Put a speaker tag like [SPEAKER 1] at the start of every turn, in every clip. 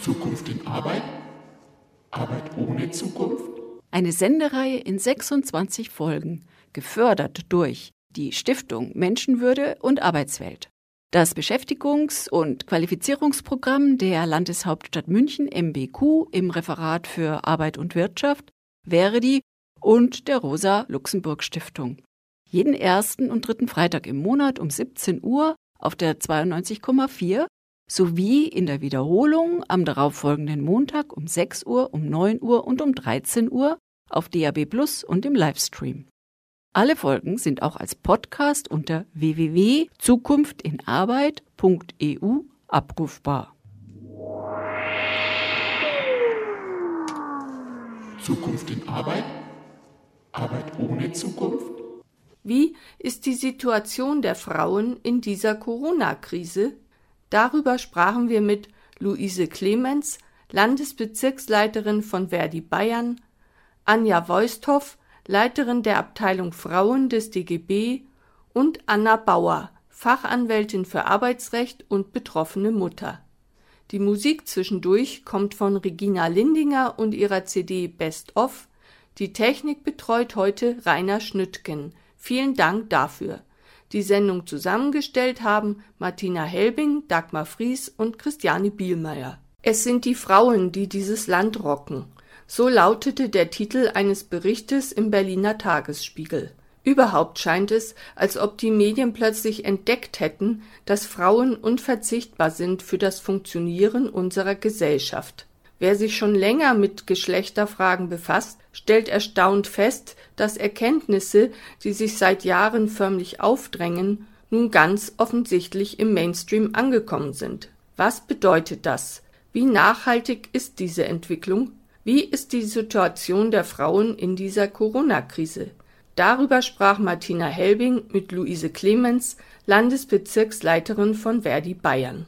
[SPEAKER 1] Zukunft in Arbeit? Arbeit ohne Zukunft?
[SPEAKER 2] Eine Sendereihe in 26 Folgen, gefördert durch die Stiftung Menschenwürde und Arbeitswelt. Das Beschäftigungs- und Qualifizierungsprogramm der Landeshauptstadt München MBQ im Referat für Arbeit und Wirtschaft, Verdi und der Rosa-Luxemburg-Stiftung. Jeden ersten und dritten Freitag im Monat um 17 Uhr auf der 92,4 sowie in der Wiederholung am darauffolgenden Montag um 6 Uhr, um 9 Uhr und um 13 Uhr auf DAB Plus und im Livestream. Alle Folgen sind auch als Podcast unter www.zukunftinarbeit.eu abrufbar.
[SPEAKER 1] Zukunft in Arbeit? Arbeit ohne Zukunft?
[SPEAKER 3] Wie ist die Situation der Frauen in dieser Corona-Krise? Darüber sprachen wir mit Luise Clemens, Landesbezirksleiterin von Verdi Bayern, Anja Voisthoff, Leiterin der Abteilung Frauen des DGB und Anna Bauer, Fachanwältin für Arbeitsrecht und betroffene Mutter. Die Musik zwischendurch kommt von Regina Lindinger und ihrer CD Best of. Die Technik betreut heute Rainer Schnüttgen. Vielen Dank dafür. Die Sendung zusammengestellt haben Martina Helbing, Dagmar Fries und Christiane Bielmeier. Es sind die Frauen, die dieses Land rocken. So lautete der Titel eines Berichtes im Berliner Tagesspiegel. Überhaupt scheint es, als ob die Medien plötzlich entdeckt hätten, dass Frauen unverzichtbar sind für das Funktionieren unserer Gesellschaft. Wer sich schon länger mit Geschlechterfragen befasst, stellt erstaunt fest, dass Erkenntnisse, die sich seit Jahren förmlich aufdrängen, nun ganz offensichtlich im Mainstream angekommen sind. Was bedeutet das? Wie nachhaltig ist diese Entwicklung? Wie ist die Situation der Frauen in dieser Corona-Krise? Darüber sprach Martina Helbing mit Luise Clemens, Landesbezirksleiterin von Verdi Bayern.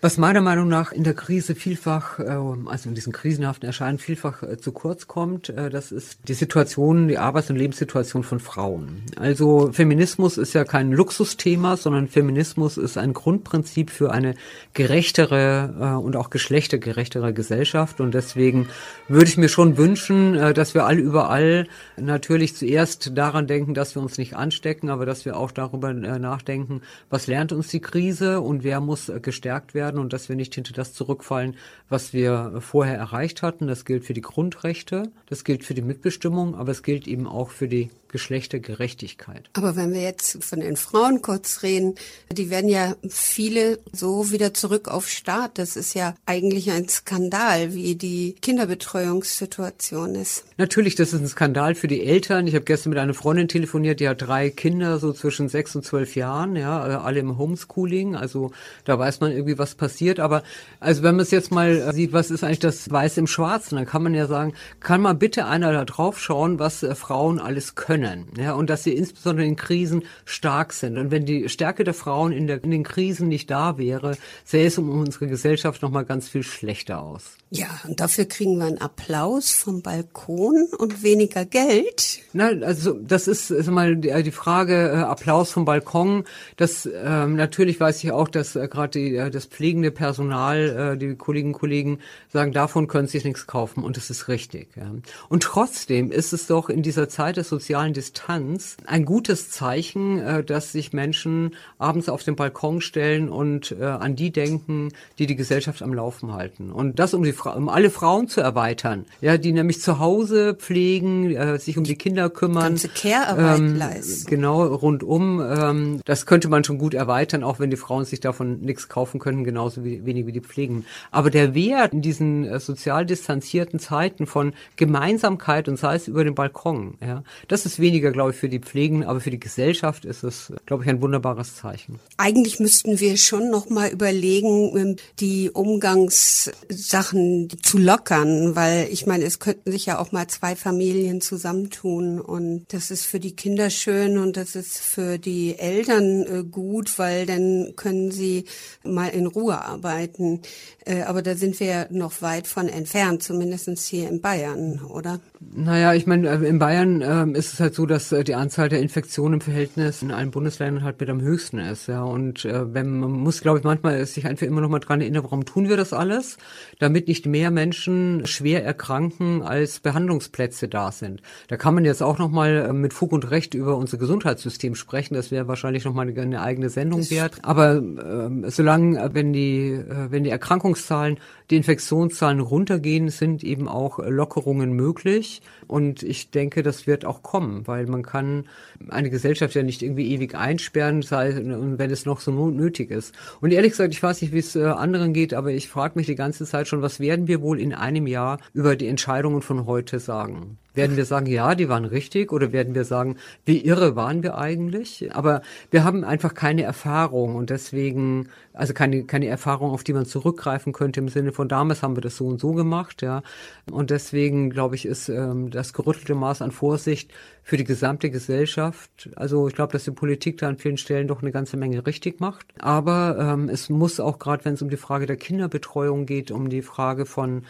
[SPEAKER 4] Was meiner Meinung nach in der Krise vielfach, äh, also in diesen krisenhaften Erscheinen vielfach äh, zu kurz kommt, äh, das ist die Situation, die Arbeits- und Lebenssituation von Frauen. Also Feminismus ist ja kein Luxusthema, sondern Feminismus ist ein Grundprinzip für eine gerechtere und auch geschlechtergerechtere Gesellschaft. Und deswegen würde ich mir schon wünschen, dass wir alle überall natürlich zuerst daran denken, dass wir uns nicht anstecken, aber dass wir auch darüber nachdenken, was lernt uns die Krise und wer muss gestärkt werden werden und dass wir nicht hinter das zurückfallen, was wir vorher erreicht hatten. Das gilt für die Grundrechte, das gilt für die Mitbestimmung, aber es gilt eben auch für die Geschlechtergerechtigkeit.
[SPEAKER 5] Aber wenn wir jetzt von den Frauen kurz reden, die werden ja viele so wieder zurück auf Staat. Das ist ja eigentlich ein Skandal, wie die Kinderbetreuungssituation ist.
[SPEAKER 4] Natürlich, das ist ein Skandal für die Eltern. Ich habe gestern mit einer Freundin telefoniert, die hat drei Kinder, so zwischen sechs und zwölf Jahren, ja, alle im Homeschooling. Also da weiß man irgendwie, was passiert. Aber also wenn man es jetzt mal sieht, was ist eigentlich das Weiß im Schwarzen, dann kann man ja sagen, kann mal bitte einer da drauf schauen, was äh, Frauen alles können können, ja, und dass sie insbesondere in Krisen stark sind. Und wenn die Stärke der Frauen in, der, in den Krisen nicht da wäre, sähe es um unsere Gesellschaft noch mal ganz viel schlechter aus.
[SPEAKER 5] Ja, und dafür kriegen wir einen Applaus vom Balkon und weniger Geld.
[SPEAKER 4] Na, also das ist, ist mal die, die Frage äh, Applaus vom Balkon. Das ähm, natürlich weiß ich auch, dass äh, gerade äh, das pflegende Personal, äh, die Kolleginnen und Kollegen sagen, davon können sie sich nichts kaufen und das ist richtig. Ja. Und trotzdem ist es doch in dieser Zeit der sozialen Distanz ein gutes Zeichen, äh, dass sich Menschen abends auf den Balkon stellen und äh, an die denken, die die Gesellschaft am Laufen halten. Und das um die um alle Frauen zu erweitern, ja, die nämlich zu Hause pflegen, äh, sich um die Kinder kümmern,
[SPEAKER 5] ganze Care-Arbeit ähm, leisten.
[SPEAKER 4] Genau rundum. Ähm, das könnte man schon gut erweitern, auch wenn die Frauen sich davon nichts kaufen können, genauso wie, wenig wie die pflegen. Aber der Wert in diesen äh, sozial distanzierten Zeiten von Gemeinsamkeit und sei es über den Balkon, ja, das ist weniger, glaube ich, für die Pflegen, aber für die Gesellschaft ist es, glaube ich, ein wunderbares Zeichen.
[SPEAKER 5] Eigentlich müssten wir schon noch mal überlegen, ähm, die Umgangssachen zu lockern, weil ich meine, es könnten sich ja auch mal zwei Familien zusammentun und das ist für die Kinder schön und das ist für die Eltern äh, gut, weil dann können sie mal in Ruhe arbeiten. Äh, aber da sind wir noch weit von entfernt, zumindestens hier in Bayern, oder?
[SPEAKER 4] Naja, ich meine, äh, in Bayern äh, ist es halt so, dass äh, die Anzahl der Infektionen im Verhältnis in allen Bundesländern halt mit am höchsten ist. Ja, und äh, wenn man muss, glaube ich, manchmal sich einfach immer noch mal dran erinnern, warum tun wir das alles? Damit nicht mehr Menschen schwer erkranken, als Behandlungsplätze da sind. Da kann man jetzt auch noch mal äh, mit Fug und Recht über unser Gesundheitssystem sprechen. Das wäre wahrscheinlich noch mal eine, eine eigene Sendung das wert. Aber äh, solange, wenn die, äh, wenn die Erkrankungszahlen, die Infektionszahlen runtergehen, sind eben auch Lockerungen möglich und ich denke, das wird auch kommen, weil man kann eine Gesellschaft ja nicht irgendwie ewig einsperren, sei, wenn es noch so nötig ist. Und ehrlich gesagt, ich weiß nicht, wie es äh, anderen geht, aber ich frage mich die ganze Zeit schon, was werden wir wohl in einem Jahr über die Entscheidungen von heute sagen? Werden wir sagen, ja, die waren richtig oder werden wir sagen, wie irre waren wir eigentlich? Aber wir haben einfach keine Erfahrung und deswegen, also keine, keine Erfahrung, auf die man zurückgreifen könnte im Sinne von damals haben wir das so und so gemacht, ja. Und deswegen, glaube ich, ist ähm, das gerüttelte Maß an Vorsicht für die gesamte Gesellschaft. Also ich glaube, dass die Politik da an vielen Stellen doch eine ganze Menge richtig macht. Aber ähm, es muss auch gerade, wenn es um die Frage der Kinderbetreuung geht, um die Frage von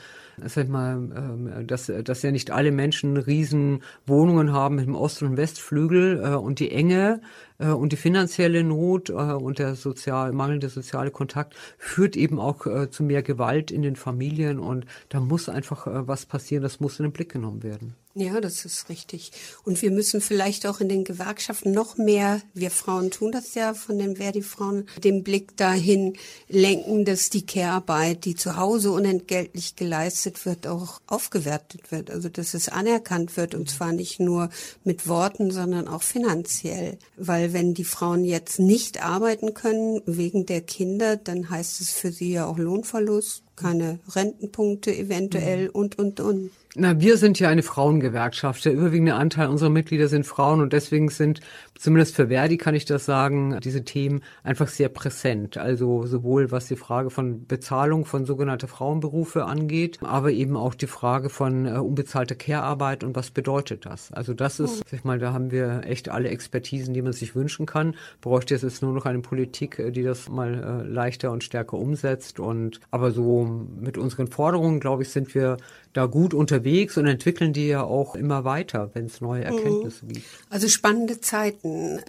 [SPEAKER 4] sag mal, ähm, dass, dass ja nicht alle Menschen riesen Wohnungen haben mit dem Ost- und Westflügel äh, und die Enge äh, und die finanzielle Not äh, und der sozial, mangelnde soziale Kontakt führt eben auch zu mehr Gewalt in den Familien und da muss einfach was passieren, das muss in den Blick genommen werden.
[SPEAKER 5] Ja, das ist richtig. Und wir müssen vielleicht auch in den Gewerkschaften noch mehr, wir Frauen tun das ja von den Verdi-Frauen, den Blick dahin lenken, dass die Care-Arbeit, die zu Hause unentgeltlich geleistet wird, auch aufgewertet wird. Also, dass es anerkannt wird und zwar nicht nur mit Worten, sondern auch finanziell. Weil wenn die Frauen jetzt nicht arbeiten können wegen der Kinder, dann heißt es für sie ja auch Lohnverlust, keine Rentenpunkte eventuell mhm. und, und, und.
[SPEAKER 4] Na, wir sind ja eine Frauengewerkschaft. Der überwiegende Anteil unserer Mitglieder sind Frauen und deswegen sind, zumindest für Verdi kann ich das sagen, diese Themen einfach sehr präsent. Also sowohl was die Frage von Bezahlung von sogenannte Frauenberufe angeht, aber eben auch die Frage von äh, unbezahlter Care-Arbeit und was bedeutet das. Also das ist, sag ich mal, da haben wir echt alle Expertisen, die man sich wünschen kann. Bräuchte es jetzt nur noch eine Politik, äh, die das mal äh, leichter und stärker umsetzt und aber so mit unseren Forderungen, glaube ich, sind wir da gut unterwegs und entwickeln die ja auch immer weiter, wenn es neue mhm. Erkenntnisse mhm. gibt.
[SPEAKER 5] Also spannende Zeiten,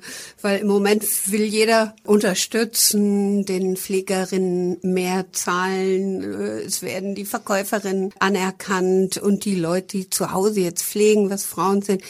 [SPEAKER 5] weil im Moment will jeder unterstützen, den Pflegerinnen mehr zahlen, äh, es werden die Verkäuferinnen anerkannt und die Leute, die zu Hause jetzt pflegen, was Frauen sind.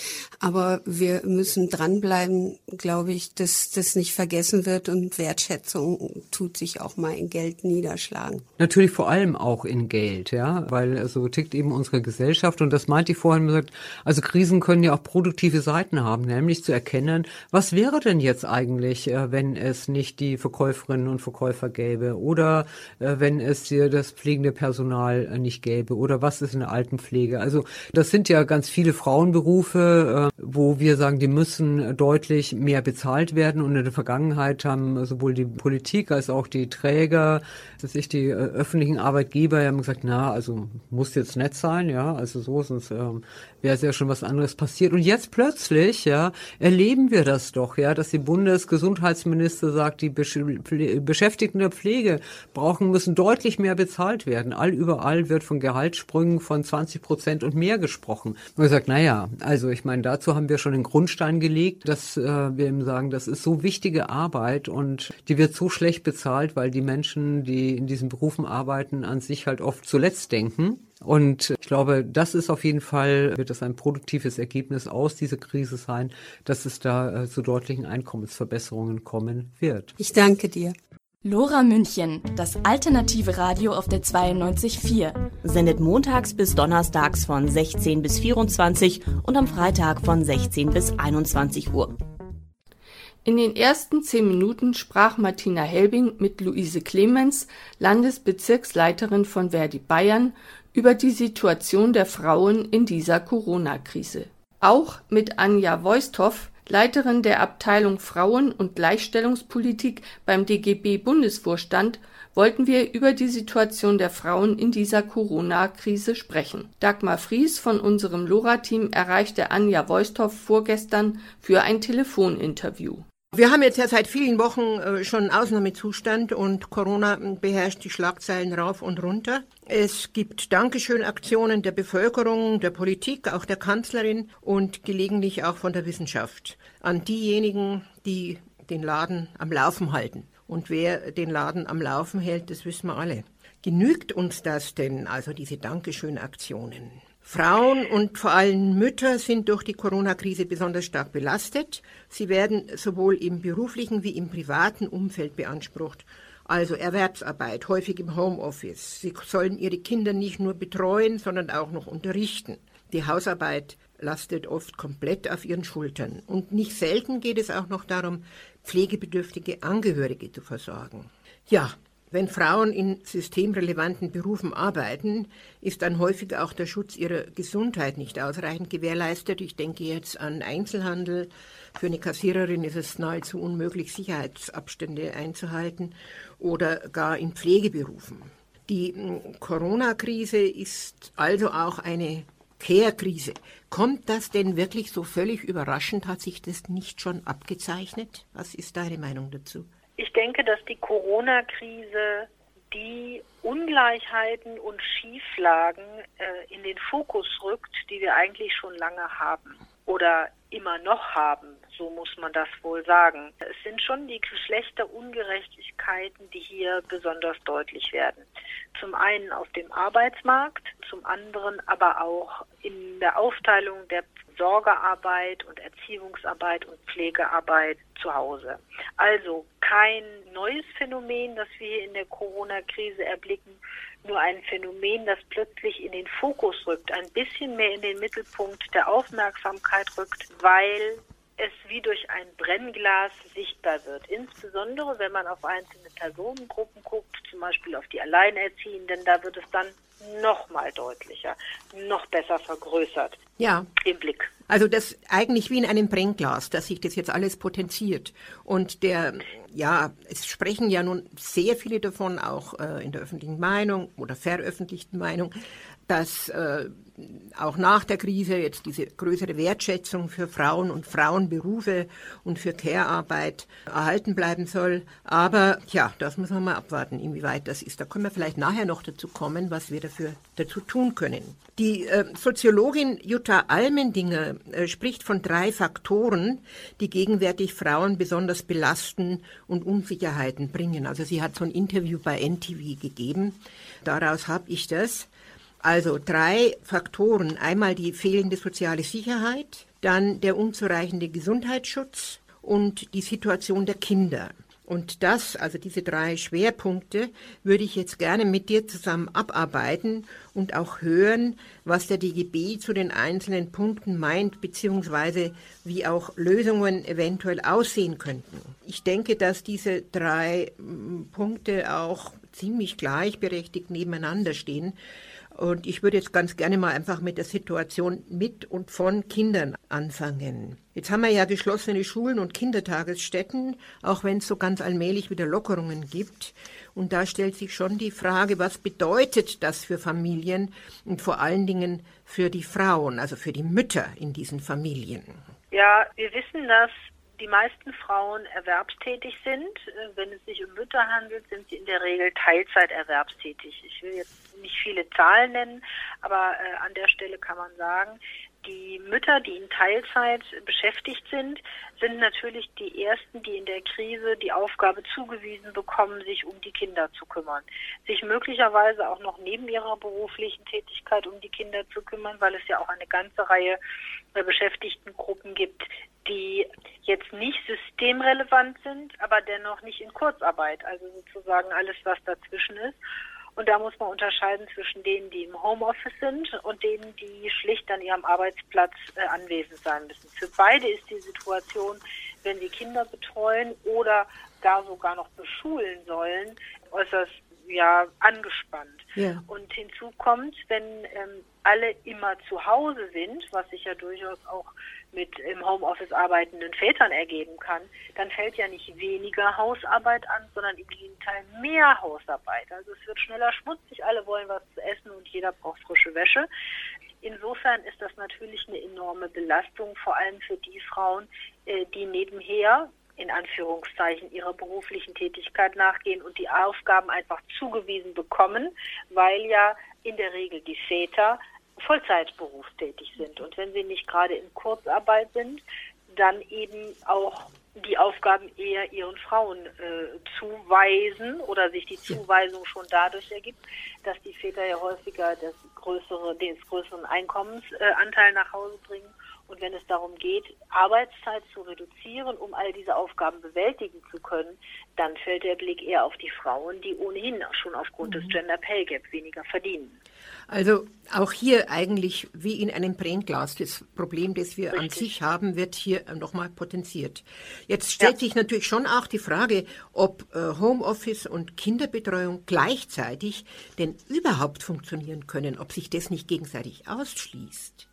[SPEAKER 5] Aber wir müssen dranbleiben, glaube ich, dass das nicht vergessen wird und Wertschätzung tut sich auch mal in Geld niederschlagen.
[SPEAKER 4] Natürlich vor allem auch in Geld, ja, weil so tickt eben unsere Gesellschaft und das meinte ich vorhin gesagt, also Krisen können ja auch produktive Seiten haben, nämlich zu erkennen, was wäre denn jetzt eigentlich, äh, wenn es nicht die Verkäuferinnen und Verkäufer gäbe oder äh, wenn es hier das pflegende Personal äh, nicht gäbe oder was ist in der Altenpflege. Also das sind ja ganz viele Frauenberufe, wo wir sagen, die müssen deutlich mehr bezahlt werden. Und in der Vergangenheit haben sowohl die Politik als auch die Träger, dass sich die äh, öffentlichen Arbeitgeber haben gesagt, na, also muss jetzt nett sein, ja, also so, sonst ähm, wäre es ja schon was anderes passiert. Und jetzt plötzlich, ja, erleben wir das doch, ja, dass die Bundesgesundheitsminister sagt, die Besch Beschäftigten der Pflege brauchen, müssen deutlich mehr bezahlt werden. All überall wird von Gehaltssprüngen von 20 Prozent und mehr gesprochen. Und sagt, na ja, also ich meine, dazu haben wir schon den Grundstein gelegt, dass äh, wir ihm sagen, das ist so wichtige Arbeit und die wird so schlecht bezahlt, weil die Menschen, die in diesen Berufen arbeiten, an sich halt oft zuletzt denken. Und ich glaube, das ist auf jeden Fall, wird das ein produktives Ergebnis aus dieser Krise sein, dass es da äh, zu deutlichen Einkommensverbesserungen kommen wird.
[SPEAKER 5] Ich danke dir.
[SPEAKER 6] Lora München, das alternative Radio auf der 92.4.
[SPEAKER 7] Sendet montags bis donnerstags von 16 bis 24 und am Freitag von 16 bis 21 Uhr.
[SPEAKER 3] In den ersten zehn Minuten sprach Martina Helbing mit Luise Clemens, Landesbezirksleiterin von Verdi Bayern, über die Situation der Frauen in dieser Corona-Krise. Auch mit Anja Voisthoff, Leiterin der Abteilung Frauen- und Gleichstellungspolitik beim DGB-Bundesvorstand, wollten wir über die Situation der Frauen in dieser Corona-Krise sprechen. Dagmar Fries von unserem LoRa-Team erreichte Anja Voisthoff vorgestern für ein Telefoninterview.
[SPEAKER 8] Wir haben jetzt ja seit vielen Wochen äh, schon Ausnahmezustand und Corona beherrscht die Schlagzeilen rauf und runter. Es gibt Dankeschön-Aktionen der Bevölkerung, der Politik, auch der Kanzlerin und gelegentlich auch von der Wissenschaft an diejenigen, die den Laden am Laufen halten. Und wer den Laden am Laufen hält, das wissen wir alle. Genügt uns das denn, also diese Dankeschön-Aktionen? Frauen und vor allem Mütter sind durch die Corona-Krise besonders stark belastet. Sie werden sowohl im beruflichen wie im privaten Umfeld beansprucht. Also Erwerbsarbeit, häufig im Homeoffice. Sie sollen ihre Kinder nicht nur betreuen, sondern auch noch unterrichten. Die Hausarbeit lastet oft komplett auf ihren Schultern. Und nicht selten geht es auch noch darum, pflegebedürftige Angehörige zu versorgen. Ja, wenn Frauen in systemrelevanten Berufen arbeiten, ist dann häufig auch der Schutz ihrer Gesundheit nicht ausreichend gewährleistet. Ich denke jetzt an Einzelhandel. Für eine Kassiererin ist es nahezu unmöglich, Sicherheitsabstände einzuhalten oder gar in Pflegeberufen. Die hm, Corona-Krise ist also auch eine Kehrkrise. Kommt das denn wirklich so völlig überraschend? Hat sich das nicht schon abgezeichnet? Was ist deine Meinung dazu?
[SPEAKER 9] Ich denke, dass die Corona-Krise die Ungleichheiten und Schieflagen äh, in den Fokus rückt, die wir eigentlich schon lange haben oder immer noch haben, so muss man das wohl sagen. Es sind schon die Geschlechterungerechtigkeiten, die hier besonders deutlich werden. Zum einen auf dem Arbeitsmarkt, zum anderen aber auch in der Aufteilung der Sorgearbeit und Erziehungsarbeit und Pflegearbeit zu Hause. Also kein neues Phänomen, das wir in der Corona-Krise erblicken, nur ein Phänomen, das plötzlich in den Fokus rückt, ein bisschen mehr in den Mittelpunkt der Aufmerksamkeit rückt, weil es wie durch ein Brennglas sichtbar wird. Insbesondere wenn man auf einzelne Personengruppen guckt, zum Beispiel auf die Alleinerziehenden, da wird es dann noch mal deutlicher, noch besser vergrößert
[SPEAKER 8] ja.
[SPEAKER 9] im Blick.
[SPEAKER 8] Also das eigentlich wie in einem Brennglas, dass sich das jetzt alles potenziert. Und der, ja, es sprechen ja nun sehr viele davon, auch äh, in der öffentlichen Meinung oder veröffentlichten Meinung, dass äh, auch nach der Krise jetzt diese größere Wertschätzung für Frauen und Frauenberufe und für Care-Arbeit erhalten bleiben soll. Aber ja, das muss man mal abwarten, inwieweit das ist. Da können wir vielleicht nachher noch dazu kommen, was wir dafür dazu tun können. Die äh, Soziologin Jutta Almendinger äh, spricht von drei Faktoren, die gegenwärtig Frauen besonders belasten und Unsicherheiten bringen. Also sie hat so ein Interview bei NTV gegeben. Daraus habe ich das. Also drei Faktoren. Einmal die fehlende soziale Sicherheit, dann der unzureichende Gesundheitsschutz und die Situation der Kinder. Und das, also diese drei Schwerpunkte, würde ich jetzt gerne mit dir zusammen abarbeiten und auch hören, was der DGB zu den einzelnen Punkten meint, beziehungsweise wie auch Lösungen eventuell aussehen könnten. Ich denke, dass diese drei mm, Punkte auch ziemlich gleichberechtigt nebeneinander stehen. Und ich würde jetzt ganz gerne mal einfach mit der Situation mit und von Kindern anfangen. Jetzt haben wir ja geschlossene Schulen und Kindertagesstätten, auch wenn es so ganz allmählich wieder Lockerungen gibt. Und da stellt sich schon die Frage, was bedeutet das für Familien und vor allen Dingen für die Frauen, also für die Mütter in diesen Familien?
[SPEAKER 9] Ja, wir wissen, dass die meisten Frauen erwerbstätig sind. Äh, wenn es sich um Mütter handelt, sind sie in der Regel Teilzeit erwerbstätig. Ich will jetzt nicht viele Zahlen nennen, aber äh, an der Stelle kann man sagen, die Mütter, die in Teilzeit beschäftigt sind, sind natürlich die ersten, die in der Krise die Aufgabe zugewiesen bekommen, sich um die Kinder zu kümmern. Sich möglicherweise auch noch neben ihrer beruflichen Tätigkeit um die Kinder zu kümmern, weil es ja auch eine ganze Reihe äh, Beschäftigtengruppen gibt, die jetzt nicht systemrelevant sind, aber dennoch nicht in Kurzarbeit, also sozusagen alles, was dazwischen ist. Und da muss man unterscheiden zwischen denen, die im Homeoffice sind und denen, die schlicht an ihrem Arbeitsplatz äh, anwesend sein müssen. Für beide ist die Situation, wenn sie Kinder betreuen oder gar sogar noch beschulen sollen, äußerst ja angespannt. Ja. Und hinzu kommt, wenn ähm, alle immer zu Hause sind, was sich ja durchaus auch mit im Homeoffice arbeitenden Vätern ergeben kann, dann fällt ja nicht weniger Hausarbeit an, sondern im Gegenteil mehr Hausarbeit. Also es wird schneller schmutzig, alle wollen was zu essen und jeder braucht frische Wäsche. Insofern ist das natürlich eine enorme Belastung, vor allem für die Frauen, äh, die nebenher in Anführungszeichen ihrer beruflichen Tätigkeit nachgehen und die Aufgaben einfach zugewiesen bekommen, weil ja in der Regel die Väter Vollzeitberufstätig sind. Und wenn sie nicht gerade in Kurzarbeit sind, dann eben auch die Aufgaben eher ihren Frauen äh, zuweisen oder sich die Zuweisung schon dadurch ergibt, dass die Väter ja häufiger das größere, den größeren Einkommensanteil nach Hause bringen und wenn es darum geht, Arbeitszeit zu reduzieren, um all diese Aufgaben bewältigen zu können, dann fällt der Blick eher auf die Frauen, die ohnehin schon aufgrund mhm. des Gender Pay Gap weniger verdienen.
[SPEAKER 8] Also auch hier eigentlich wie in einem Brennglas. Das Problem, das wir Richtig. an sich haben, wird hier nochmal potenziert. Jetzt stellt ja. sich natürlich schon auch die Frage, ob äh, Homeoffice und Kinderbetreuung gleichzeitig denn überhaupt funktionieren können, ob sich das nicht gegenseitig ausschließt.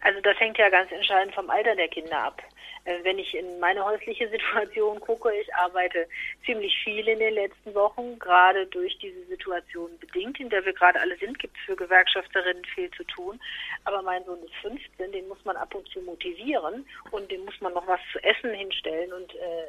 [SPEAKER 9] Also das hängt ja ganz entscheidend vom Alter der Kinder ab. Äh, wenn ich in meine häusliche Situation gucke, ich arbeite ziemlich viel in den letzten Wochen, gerade durch diese Situation bedingt, in der wir gerade alle sind, gibt es für Gewerkschafterinnen viel zu tun. Aber mein Sohn ist 15, den muss man ab und zu motivieren und dem muss man noch was zu essen hinstellen und äh,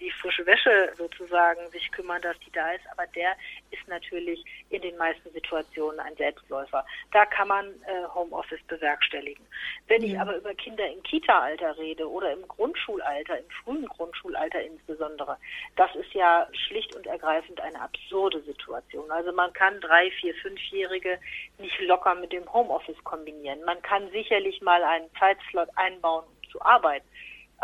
[SPEAKER 9] die frische Wäsche sozusagen sich kümmern, dass die da ist. Aber der ist natürlich in den meisten Situationen ein Selbstläufer. Da kann man äh, Homeoffice bewerkstelligen. Wenn ja. ich aber über Kinder im Kita-Alter rede oder im Grundschulalter, im frühen Grundschulalter insbesondere, das ist ja schlicht und ergreifend eine absurde Situation. Also man kann drei, vier, fünfjährige nicht locker mit dem Homeoffice kombinieren. Man kann sicherlich mal einen Zeitslot einbauen, um zu arbeiten.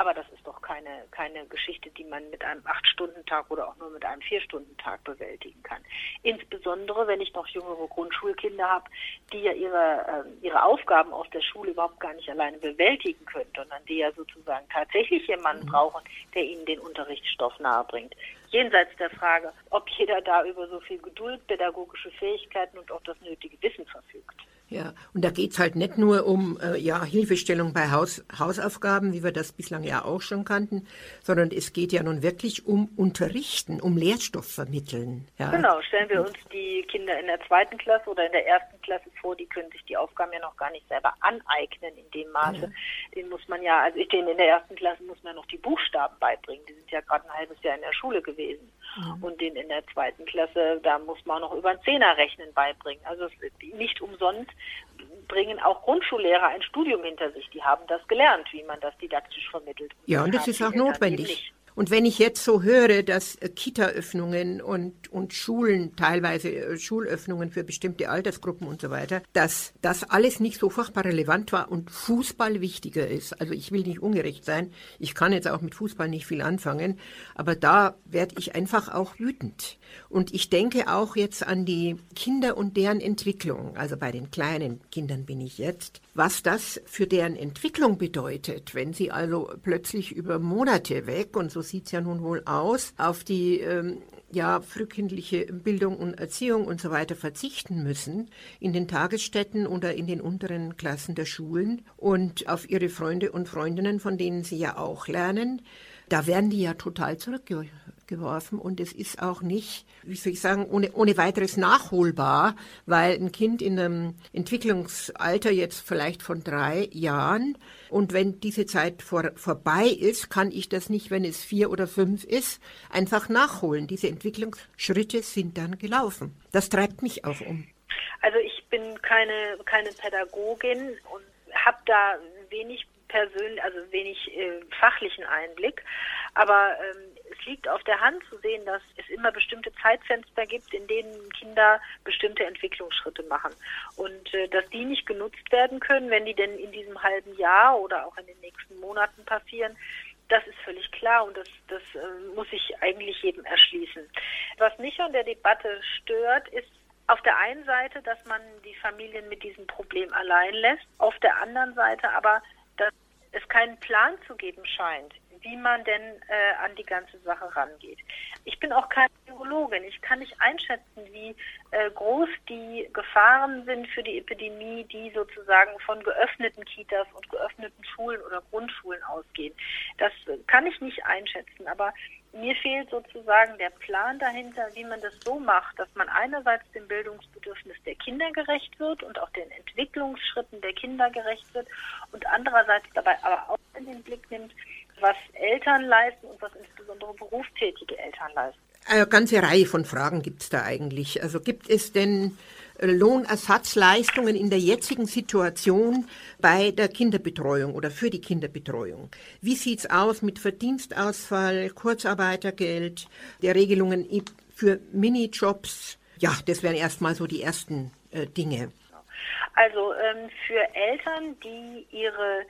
[SPEAKER 9] Aber das ist doch keine, keine Geschichte, die man mit einem Acht-Stunden-Tag oder auch nur mit einem Vier-Stunden-Tag bewältigen kann. Insbesondere, wenn ich noch jüngere Grundschulkinder habe, die ja ihre, äh, ihre Aufgaben auf der Schule überhaupt gar nicht alleine bewältigen können, sondern die ja sozusagen tatsächlich jemanden mhm. brauchen, der ihnen den Unterrichtsstoff nahebringt. Jenseits der Frage, ob jeder da über so viel Geduld, pädagogische Fähigkeiten und auch das nötige Wissen verfügt.
[SPEAKER 8] Ja, und da geht's halt nicht nur um äh, ja, Hilfestellung bei Haus, Hausaufgaben, wie wir das bislang ja auch schon kannten, sondern es geht ja nun wirklich um Unterrichten, um Lehrstoff vermitteln. Ja.
[SPEAKER 9] Genau, stellen wir uns die Kinder in der zweiten Klasse oder in der ersten Klasse vor, die können sich die Aufgaben ja noch gar nicht selber aneignen in dem Maße. Ja. Den muss man ja, also ich denke, in der ersten Klasse muss man noch die Buchstaben beibringen. Die sind ja gerade ein halbes Jahr in der Schule gewesen. Mhm. Und den in der zweiten Klasse, da muss man noch über ein Zehnerrechnen beibringen. Also nicht umsonst bringen auch Grundschullehrer ein Studium hinter sich. Die haben das gelernt, wie man das didaktisch vermittelt.
[SPEAKER 8] Ja, und das ist auch notwendig. Und wenn ich jetzt so höre, dass äh, Kita-Öffnungen und, und Schulen, teilweise äh, Schulöffnungen für bestimmte Altersgruppen und so weiter, dass das alles nicht so furchtbar relevant war und Fußball wichtiger ist. Also ich will nicht ungerecht sein. Ich kann jetzt auch mit Fußball nicht viel anfangen. Aber da werde ich einfach auch wütend. Und ich denke auch jetzt an die Kinder und deren Entwicklung. Also bei den kleinen Kindern bin ich jetzt. Was das für deren Entwicklung bedeutet, wenn sie also plötzlich über Monate weg und so sieht es ja nun wohl aus, auf die ähm, ja, frühkindliche Bildung und Erziehung und so weiter verzichten müssen in den Tagesstätten oder in den unteren Klassen der Schulen. Und auf ihre Freunde und Freundinnen, von denen sie ja auch lernen, da werden die ja total zurückgeworfen und es ist auch nicht, wie soll ich sagen, ohne, ohne weiteres nachholbar, weil ein Kind in einem Entwicklungsalter jetzt vielleicht von drei Jahren und wenn diese Zeit vor, vorbei ist, kann ich das nicht, wenn es vier oder fünf ist, einfach nachholen. Diese Entwicklungsschritte sind dann gelaufen. Das treibt mich auch um.
[SPEAKER 9] Also ich bin keine, keine Pädagogin und habe da wenig persönlich, also wenig äh, fachlichen Einblick. Aber ähm, es liegt auf der Hand zu sehen, dass es immer bestimmte Zeitfenster gibt, in denen Kinder bestimmte Entwicklungsschritte machen. Und äh, dass die nicht genutzt werden können, wenn die denn in diesem halben Jahr oder auch in den nächsten Monaten passieren, das ist völlig klar und das, das äh, muss sich eigentlich jedem erschließen. Was mich an der Debatte stört, ist auf der einen Seite, dass man die Familien mit diesem Problem allein lässt, auf der anderen Seite aber, dass es keinen Plan zu geben scheint, wie man denn äh, an die ganze Sache rangeht. Ich bin auch keine Biologin. Ich kann nicht einschätzen, wie äh, groß die Gefahren sind für die Epidemie, die sozusagen von geöffneten Kitas und geöffneten Schulen oder Grundschulen ausgehen. Das kann ich nicht einschätzen. Aber mir fehlt sozusagen der Plan dahinter, wie man das so macht, dass man einerseits dem Bildungsbedürfnis der Kinder gerecht wird und auch den Entwicklungsschritten der Kinder gerecht wird und andererseits dabei aber auch in den Blick nimmt, was Eltern leisten und was insbesondere berufstätige Eltern leisten.
[SPEAKER 8] Eine ganze Reihe von Fragen gibt es da eigentlich. Also gibt es denn Lohnersatzleistungen in der jetzigen Situation bei der Kinderbetreuung oder für die Kinderbetreuung. Wie sieht's aus mit Verdienstausfall, Kurzarbeitergeld, der Regelungen für Minijobs? Ja, das wären erstmal so die ersten äh, Dinge.
[SPEAKER 9] Also ähm, für Eltern, die ihre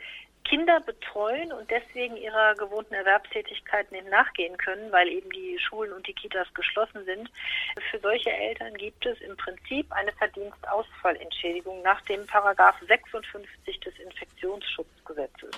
[SPEAKER 9] Kinder betreuen und deswegen ihrer gewohnten Erwerbstätigkeiten eben nachgehen können, weil eben die Schulen und die Kitas geschlossen sind. Für solche Eltern gibt es im Prinzip eine Verdienstausfallentschädigung nach dem Paragraph 56 des Infektionsschutzgesetzes.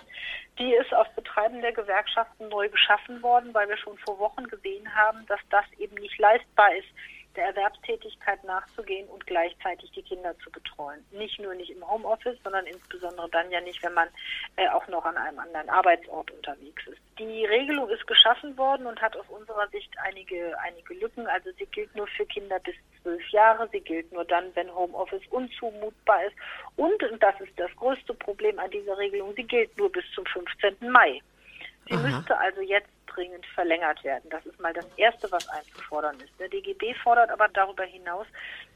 [SPEAKER 9] Die ist auf Betreiben der Gewerkschaften neu geschaffen worden, weil wir schon vor Wochen gesehen haben, dass das eben nicht leistbar ist der Erwerbstätigkeit nachzugehen und gleichzeitig die Kinder zu betreuen. Nicht nur nicht im Homeoffice, sondern insbesondere dann ja nicht, wenn man äh, auch noch an einem anderen Arbeitsort unterwegs ist. Die Regelung ist geschaffen worden und hat aus unserer Sicht einige, einige Lücken. Also sie gilt nur für Kinder bis zwölf Jahre. Sie gilt nur dann, wenn Homeoffice unzumutbar ist. Und, und das ist das größte Problem an dieser Regelung, sie gilt nur bis zum 15. Mai. Sie Aha. müsste also jetzt dringend verlängert werden. Das ist mal das Erste, was einzufordern ist. Der DGB fordert aber darüber hinaus,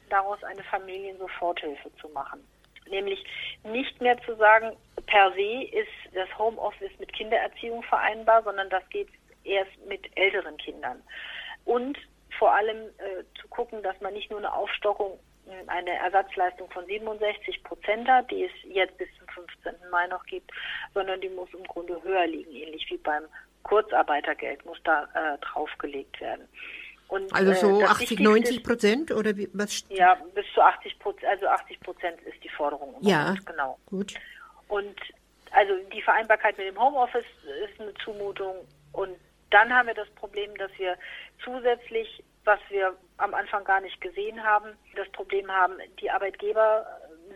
[SPEAKER 9] daraus eine Familiensoforthilfe zu machen. Nämlich nicht mehr zu sagen, per se ist das Homeoffice mit Kindererziehung vereinbar, sondern das geht erst mit älteren Kindern. Und vor allem äh, zu gucken, dass man nicht nur eine Aufstockung, eine Ersatzleistung von 67 Prozent hat, die es jetzt bis zum 15. Mai noch gibt, sondern die muss im Grunde höher liegen, ähnlich wie beim Kurzarbeitergeld muss da äh, draufgelegt werden.
[SPEAKER 8] Und, also so äh, 80, 90 Prozent oder wie, was?
[SPEAKER 9] Ja, bis zu 80 Prozent, also 80 Prozent ist die Forderung.
[SPEAKER 8] ja, Moment, genau. Gut.
[SPEAKER 9] Und also die Vereinbarkeit mit dem Homeoffice ist eine Zumutung. Und dann haben wir das Problem, dass wir zusätzlich, was wir am Anfang gar nicht gesehen haben, das Problem haben, die Arbeitgeber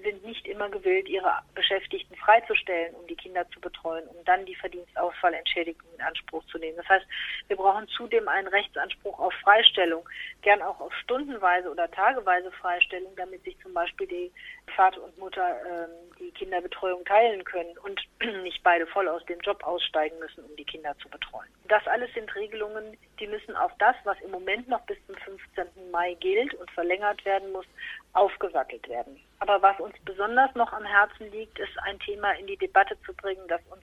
[SPEAKER 9] sind nicht immer gewillt, ihre Beschäftigten freizustellen, um die Kinder zu betreuen, um dann die Verdienstausfallentschädigung in Anspruch zu nehmen. Das heißt, wir brauchen zudem einen Rechtsanspruch auf Freistellung, gern auch auf stundenweise oder tageweise Freistellung, damit sich zum Beispiel die Vater und Mutter ähm, die Kinderbetreuung teilen können und nicht beide voll aus dem Job aussteigen müssen, um die Kinder zu betreuen. Das alles sind Regelungen, die müssen auf das, was im Moment noch bis zum 15. Mai gilt und verlängert werden muss, aufgesattelt werden. Aber was uns besonders noch am Herzen liegt, ist ein Thema in die Debatte zu bringen, das uns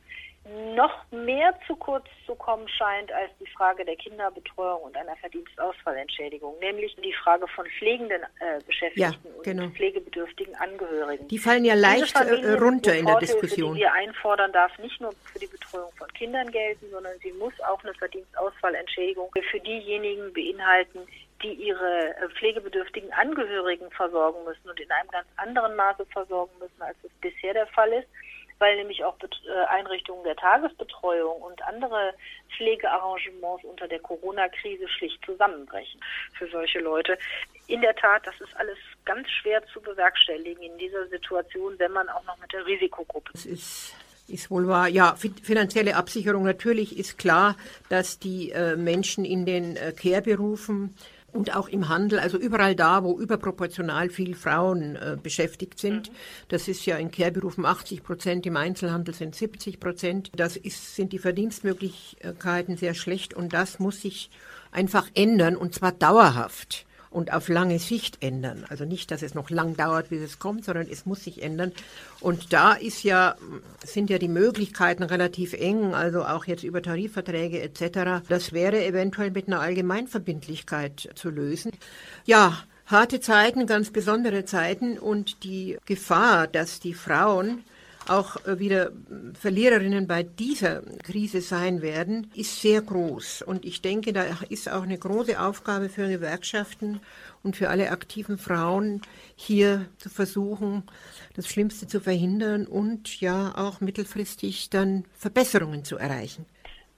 [SPEAKER 9] noch mehr zu kurz zu kommen scheint als die Frage der Kinderbetreuung und einer Verdienstausfallentschädigung, nämlich die Frage von pflegenden äh, Beschäftigten ja, genau. und pflegebedürftigen Angehörigen.
[SPEAKER 8] Die fallen ja leicht äh, runter in der Diskussion.
[SPEAKER 9] Die wir einfordern, darf nicht nur für die Betreuung von Kindern gelten, sondern sie muss auch eine Verdienstausfallentschädigung für diejenigen beinhalten, die ihre äh, pflegebedürftigen Angehörigen versorgen müssen und in einem ganz anderen Maße versorgen müssen, als es bisher der Fall ist, weil nämlich auch äh, Einrichtungen der Tagesbetreuung und andere Pflegearrangements unter der Corona-Krise schlicht zusammenbrechen für solche Leute. In der Tat, das ist alles ganz schwer zu bewerkstelligen in dieser Situation, wenn man auch noch mit der Risikogruppe.
[SPEAKER 8] Das ist ist wohl wahr. Ja, finanzielle Absicherung natürlich ist klar, dass die äh, Menschen in den äh, Care-Berufen und auch im Handel, also überall da, wo überproportional viel Frauen äh, beschäftigt sind. Mhm. Das ist ja in Kehrberufen 80 Prozent, im Einzelhandel sind 70 Prozent. Das ist, sind die Verdienstmöglichkeiten sehr schlecht und das muss sich einfach ändern und zwar dauerhaft und auf lange Sicht ändern. Also nicht, dass es noch lang dauert, bis es kommt, sondern es muss sich ändern. Und da ist ja, sind ja die Möglichkeiten relativ eng, also auch jetzt über Tarifverträge etc. Das wäre eventuell mit einer Allgemeinverbindlichkeit zu lösen. Ja, harte Zeiten, ganz besondere Zeiten und die Gefahr, dass die Frauen auch äh, wieder Verliererinnen bei dieser Krise sein werden, ist sehr groß. Und ich denke, da ist auch eine große Aufgabe für Gewerkschaften und für alle aktiven Frauen, hier zu versuchen, das Schlimmste zu verhindern und ja auch mittelfristig dann Verbesserungen zu erreichen.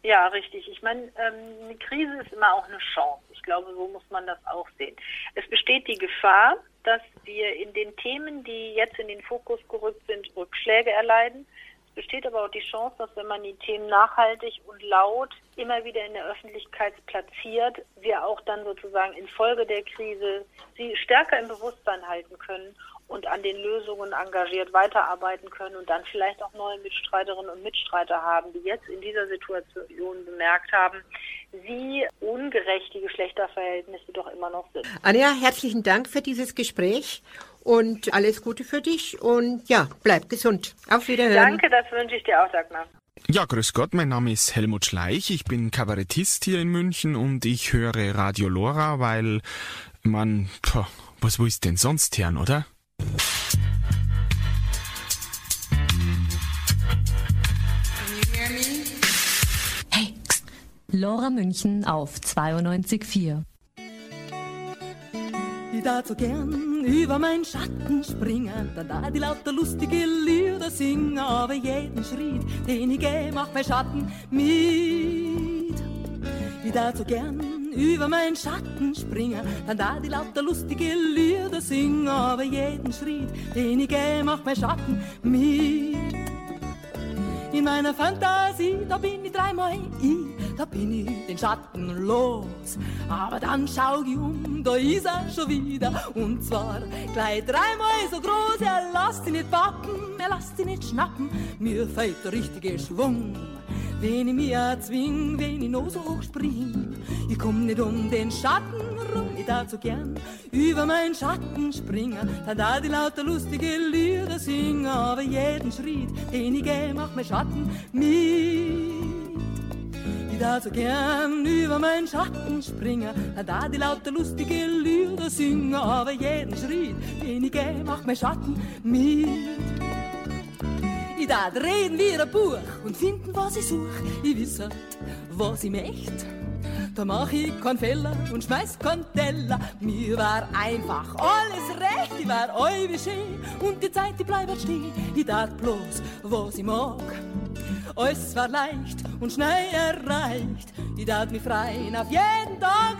[SPEAKER 9] Ja, richtig. Ich meine, ähm, eine Krise ist immer auch eine Chance. Ich glaube, so muss man das auch sehen. Es besteht die Gefahr, dass wir in den Themen, die jetzt in den Fokus gerückt sind, Rückschläge erleiden. Es besteht aber auch die Chance, dass wenn man die Themen nachhaltig und laut immer wieder in der Öffentlichkeit platziert, wir auch dann sozusagen infolge der Krise sie stärker im Bewusstsein halten können und an den Lösungen engagiert weiterarbeiten können und dann vielleicht auch neue Mitstreiterinnen und Mitstreiter haben, die jetzt in dieser Situation bemerkt haben, wie ungerecht die Geschlechterverhältnisse doch immer noch sind.
[SPEAKER 8] Anja, herzlichen Dank für dieses Gespräch und alles Gute für dich und ja, bleib gesund. Auf Wiederhören.
[SPEAKER 9] Danke, das wünsche ich dir auch, Dagmar.
[SPEAKER 10] Ja, grüß Gott, mein Name ist Helmut Schleich, ich bin Kabarettist hier in München und ich höre Radio Lora, weil man, pah, was willst denn sonst hören, oder?
[SPEAKER 11] Lora München auf 92.4.
[SPEAKER 12] Ich darf so gern über meinen Schatten springen, dann da die lauter lustige Lieder singen, aber jeden Schritt, den ich geh, macht mein Schatten mit. Ich darf so gern über meinen Schatten springen, dann da die lauter lustige Lieder singen, aber jeden Schritt, den ich geh, macht mein Schatten mit. In meiner Fantasie, da bin ich dreimal ich, da bin ich den Schatten los. Aber dann schau ich um, da ist er schon wieder. Und zwar gleich dreimal so groß, er lasst ihn nicht packen, er lasst ihn nicht schnappen. Mir fällt der richtige Schwung. Wenn ich mich erzwing, wenn ich noch so hoch spring, ich komm nicht um den Schatten ich so gern über meinen Schatten springen, dann da die lauter lustige Lieder singen, aber jeden Schritt, den ich geh, macht mein Schatten mit. Ich so gern über meinen Schatten springen, dann da die lauter lustige Lieder singen, aber jeden Schritt, den ich geh, macht mein Schatten mit. Ich darf reden wie ein Buch und finden, was ich such. Ich wisse, was ich möcht. Da mach ich keinen Fehler und schmeiß keinen Teller. Mir war einfach alles recht, ich war wie schön. Und die Zeit, die bleibt stehen. Ich darf bloß, was ich mag. Alles war leicht und schnell erreicht. Ich darf mich freien auf jeden Tag.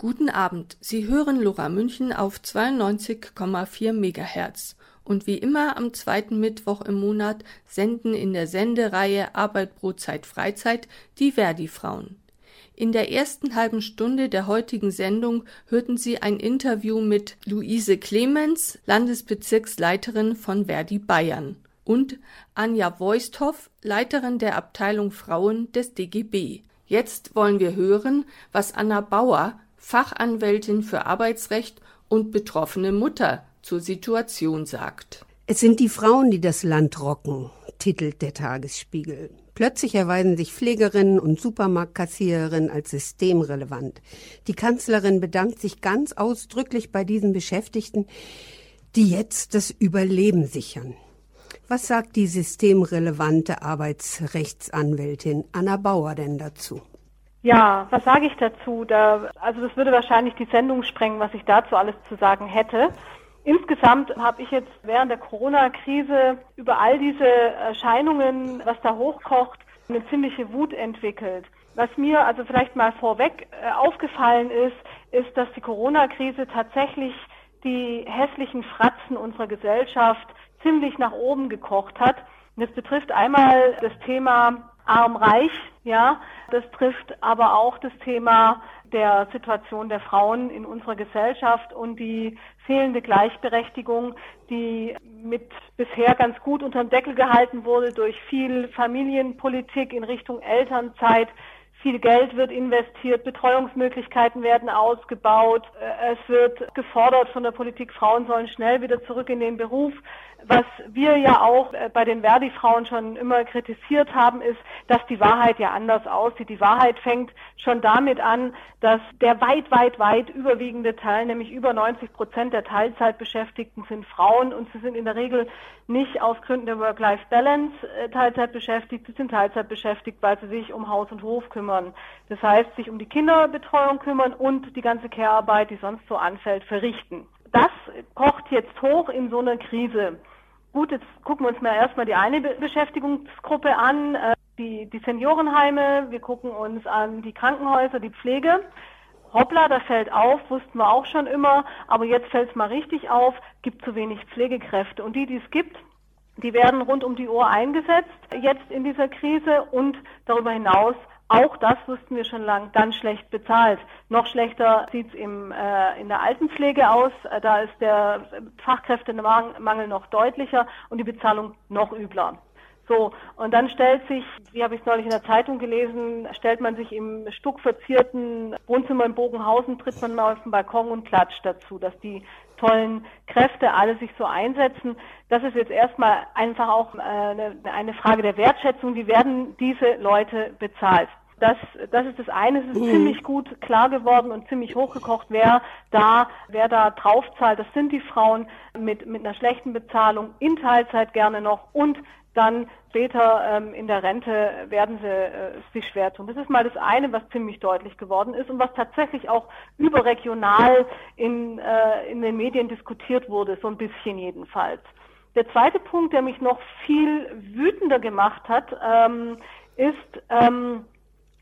[SPEAKER 3] Guten Abend. Sie hören Lora München auf 92,4 Megahertz. Und wie immer am zweiten Mittwoch im Monat senden in der Sendereihe Arbeit, Brotzeit, Freizeit die Verdi-Frauen. In der ersten halben Stunde der heutigen Sendung hörten Sie ein Interview mit Luise Clemens, Landesbezirksleiterin von Verdi Bayern, und Anja Voisthoff, Leiterin der Abteilung Frauen des DGB. Jetzt wollen wir hören, was Anna Bauer, Fachanwältin für Arbeitsrecht und betroffene Mutter zur Situation sagt.
[SPEAKER 5] Es sind die Frauen, die das Land rocken, titelt der Tagesspiegel. Plötzlich erweisen sich Pflegerinnen und Supermarktkassiererinnen als systemrelevant. Die Kanzlerin bedankt sich ganz ausdrücklich bei diesen Beschäftigten, die jetzt das Überleben sichern. Was sagt die systemrelevante Arbeitsrechtsanwältin Anna Bauer denn dazu?
[SPEAKER 13] Ja, was sage ich dazu? Da, also das würde wahrscheinlich die Sendung sprengen, was ich dazu alles zu sagen hätte. Insgesamt habe ich jetzt während der Corona-Krise über all diese Erscheinungen, was da hochkocht, eine ziemliche Wut entwickelt. Was mir also vielleicht mal vorweg äh, aufgefallen ist, ist, dass die Corona-Krise tatsächlich die hässlichen Fratzen unserer Gesellschaft ziemlich nach oben gekocht hat. Und das betrifft einmal das Thema arm-reich, ja. Das trifft aber auch das Thema der Situation der Frauen in unserer Gesellschaft und die fehlende Gleichberechtigung, die mit bisher ganz gut unterm Deckel gehalten wurde durch viel Familienpolitik in Richtung Elternzeit. Viel Geld wird investiert, Betreuungsmöglichkeiten werden ausgebaut. Es wird gefordert von der Politik, Frauen sollen schnell wieder zurück in den Beruf. Was wir ja auch äh, bei den Verdi-Frauen schon immer kritisiert haben, ist, dass die Wahrheit ja anders aussieht. Die Wahrheit fängt schon damit an, dass der weit, weit, weit überwiegende Teil, nämlich über 90 Prozent der Teilzeitbeschäftigten sind Frauen und sie sind in der Regel nicht aus Gründen der Work-Life-Balance äh, Teilzeit beschäftigt, sie sind Teilzeit beschäftigt, weil sie sich um Haus und Hof kümmern. Das heißt, sich um die Kinderbetreuung kümmern und die ganze Care-Arbeit, die sonst so anfällt, verrichten das kocht jetzt hoch in so einer Krise. Gut, jetzt gucken wir uns mal erstmal die eine Beschäftigungsgruppe an, äh, die, die Seniorenheime, wir gucken uns an die Krankenhäuser, die Pflege. Hoppla, da fällt auf, wussten wir auch schon immer, aber jetzt fällt es mal richtig auf, gibt zu wenig Pflegekräfte. Und die, die es gibt, die werden rund um die Uhr eingesetzt, jetzt in dieser Krise und darüber hinaus auch das wussten wir schon lang, ganz schlecht bezahlt. Noch schlechter sieht es äh, in der Altenpflege aus. Äh, da ist der Fachkräftemangel noch deutlicher und die Bezahlung noch übler. So, und dann stellt sich, wie habe ich es neulich in der Zeitung gelesen, stellt man sich im stuckverzierten Wohnzimmer in Bogenhausen, tritt man mal auf den Balkon und klatscht dazu, dass die tollen Kräfte alle sich so einsetzen. Das ist jetzt erstmal einfach auch äh, eine, Frage der Wertschätzung. Wie werden diese Leute bezahlt? Das, das ist das eine. Es ist mhm. ziemlich gut klar geworden und ziemlich hochgekocht, wer da, wer da draufzahlt. Das sind die Frauen mit, mit einer schlechten Bezahlung, in Teilzeit gerne noch und dann später ähm, in der Rente werden sie äh, sich schwer tun. Das ist mal das eine, was ziemlich deutlich geworden ist und was tatsächlich auch überregional in, äh, in den Medien diskutiert wurde, so ein bisschen jedenfalls. Der zweite Punkt, der mich noch viel wütender gemacht hat, ähm, ist ähm,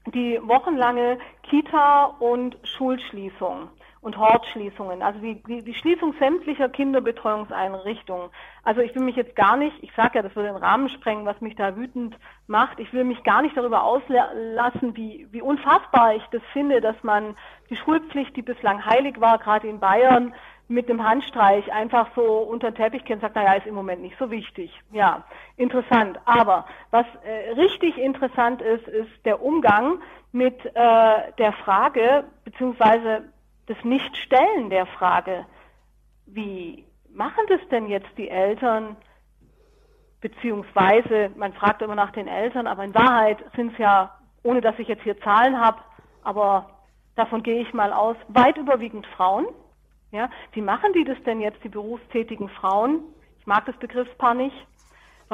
[SPEAKER 13] die wochenlange Kita- und Schulschließung und Hortschließungen, also die, die, die Schließung sämtlicher Kinderbetreuungseinrichtungen. Also ich will mich jetzt gar nicht, ich sage ja, das würde den Rahmen sprengen, was mich da wütend macht. Ich will mich gar nicht darüber auslassen, wie, wie unfassbar ich das finde, dass man die Schulpflicht, die bislang heilig war, gerade in Bayern, mit dem Handstreich einfach so unter den Teppich kennt, sagt, naja, ist im Moment nicht so wichtig. Ja, interessant. Aber was äh, richtig interessant ist, ist der Umgang mit äh, der Frage, beziehungsweise das Nichtstellen der Frage, wie machen das denn jetzt die Eltern, beziehungsweise man fragt immer nach den Eltern, aber in Wahrheit sind es ja, ohne dass ich jetzt hier Zahlen habe, aber davon gehe ich mal aus, weit überwiegend Frauen. Ja, wie machen die das denn jetzt, die berufstätigen Frauen? Ich mag das Begriffspaar nicht.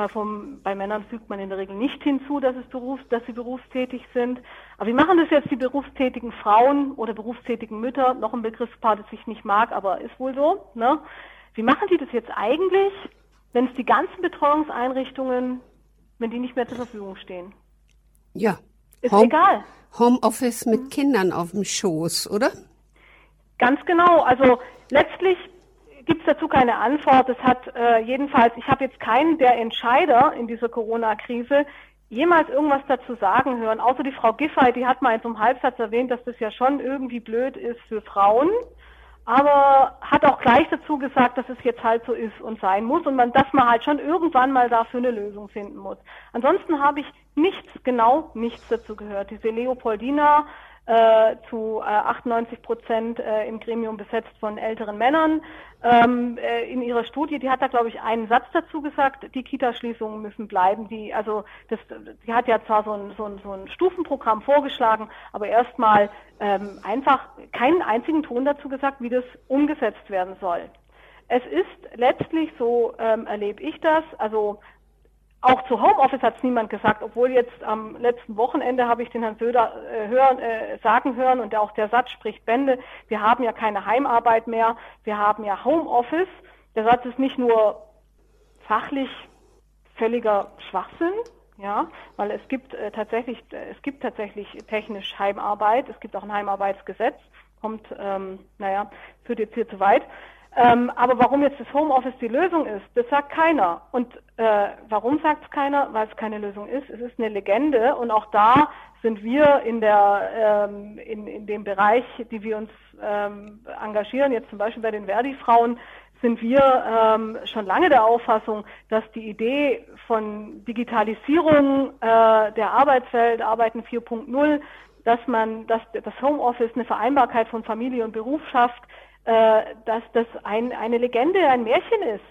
[SPEAKER 13] Vom, bei Männern fügt man in der Regel nicht hinzu, dass, es Berufs-, dass sie berufstätig sind. Aber wie machen das jetzt die berufstätigen Frauen oder berufstätigen Mütter? Noch ein Begriffspaar, das ich nicht mag, aber ist wohl so. Ne? Wie machen die das jetzt eigentlich, wenn es die ganzen Betreuungseinrichtungen, wenn die nicht mehr zur Verfügung stehen?
[SPEAKER 5] Ja.
[SPEAKER 13] Ist Home, egal.
[SPEAKER 5] Homeoffice mit Kindern auf dem Schoß, oder?
[SPEAKER 13] Ganz genau. Also letztlich gibt es dazu keine Antwort. Es hat äh, jedenfalls, ich habe jetzt keinen der Entscheider in dieser Corona-Krise jemals irgendwas dazu sagen hören, außer die Frau Giffey, die hat mal in so einem Halbsatz erwähnt, dass das ja schon irgendwie blöd ist für Frauen, aber hat auch gleich dazu gesagt, dass es jetzt halt so ist und sein muss und man, dass man halt schon irgendwann mal dafür eine Lösung finden muss. Ansonsten habe ich nichts, genau nichts dazu gehört. Diese Leopoldina äh, zu äh, 98 Prozent äh, im Gremium besetzt von älteren Männern. Ähm, äh, in ihrer Studie, die hat da glaube ich einen Satz dazu gesagt, die Kita-Schließungen müssen bleiben. Die, also das, die hat ja zwar so ein, so ein, so ein Stufenprogramm vorgeschlagen, aber erstmal ähm, einfach keinen einzigen Ton dazu gesagt, wie das umgesetzt werden soll. Es ist letztlich, so ähm, erlebe ich das, also auch zu Homeoffice hat es niemand gesagt, obwohl jetzt am letzten Wochenende habe ich den Herrn Söder äh, hören, äh, sagen hören und auch der Satz spricht Bände, wir haben ja keine Heimarbeit mehr, wir haben ja Homeoffice. Der Satz ist nicht nur fachlich völliger Schwachsinn, ja, weil es gibt äh, tatsächlich, es gibt tatsächlich technisch Heimarbeit, es gibt auch ein Heimarbeitsgesetz, kommt, ähm, naja, führt jetzt hier zu weit. Ähm, aber warum jetzt das Homeoffice die Lösung ist, das sagt keiner. Und äh, warum sagt es keiner? Weil es keine Lösung ist. Es ist eine Legende und auch da sind wir in der ähm, in, in dem Bereich, die wir uns ähm, engagieren, jetzt zum Beispiel bei den Verdi-Frauen, sind wir ähm, schon lange der Auffassung, dass die Idee von Digitalisierung äh, der Arbeitswelt, Arbeiten 4.0, dass man, dass das Homeoffice eine Vereinbarkeit von Familie und Beruf schafft, äh, dass das ein, eine Legende, ein Märchen ist.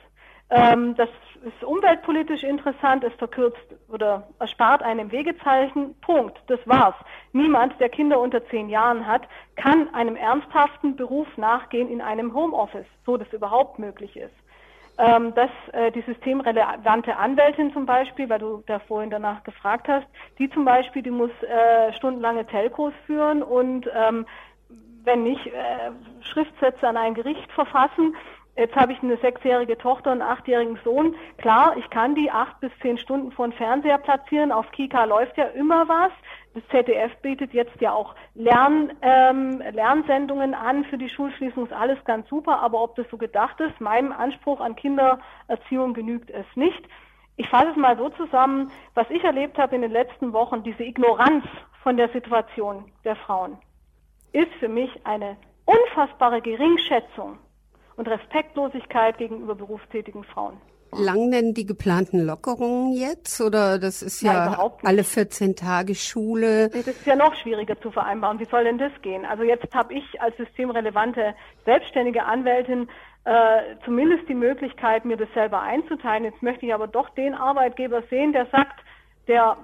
[SPEAKER 13] Ähm, das ist umweltpolitisch interessant, es verkürzt oder erspart einem Wegezeichen. Punkt. Das war's. Niemand, der Kinder unter zehn Jahren hat, kann einem ernsthaften Beruf nachgehen in einem Homeoffice, so das überhaupt möglich ist. Ähm, dass äh, die systemrelevante Anwältin zum Beispiel, weil du da vorhin danach gefragt hast, die zum Beispiel, die muss äh, stundenlange Telcos führen und ähm, wenn nicht, äh, Schriftsätze an ein Gericht verfassen. Jetzt habe ich eine sechsjährige Tochter und einen achtjährigen Sohn. Klar, ich kann die acht bis zehn Stunden vor den Fernseher platzieren. Auf Kika läuft ja immer was. Das ZDF bietet jetzt ja auch Lern, ähm, Lernsendungen an für die Schulschließung. Ist alles ganz super. Aber ob das so gedacht ist, meinem Anspruch an Kindererziehung genügt es nicht. Ich fasse es mal so zusammen, was ich erlebt habe in den letzten Wochen, diese Ignoranz von der Situation der Frauen ist für mich eine unfassbare Geringschätzung und Respektlosigkeit gegenüber berufstätigen Frauen.
[SPEAKER 5] Lang denn die geplanten Lockerungen jetzt? Oder das ist ja
[SPEAKER 13] Nein,
[SPEAKER 5] alle 14 Tage Schule?
[SPEAKER 13] Das ist ja noch schwieriger zu vereinbaren. Wie soll denn das gehen? Also jetzt habe ich als systemrelevante selbstständige Anwältin äh, zumindest die Möglichkeit, mir das selber einzuteilen. Jetzt möchte ich aber doch den Arbeitgeber sehen, der sagt, der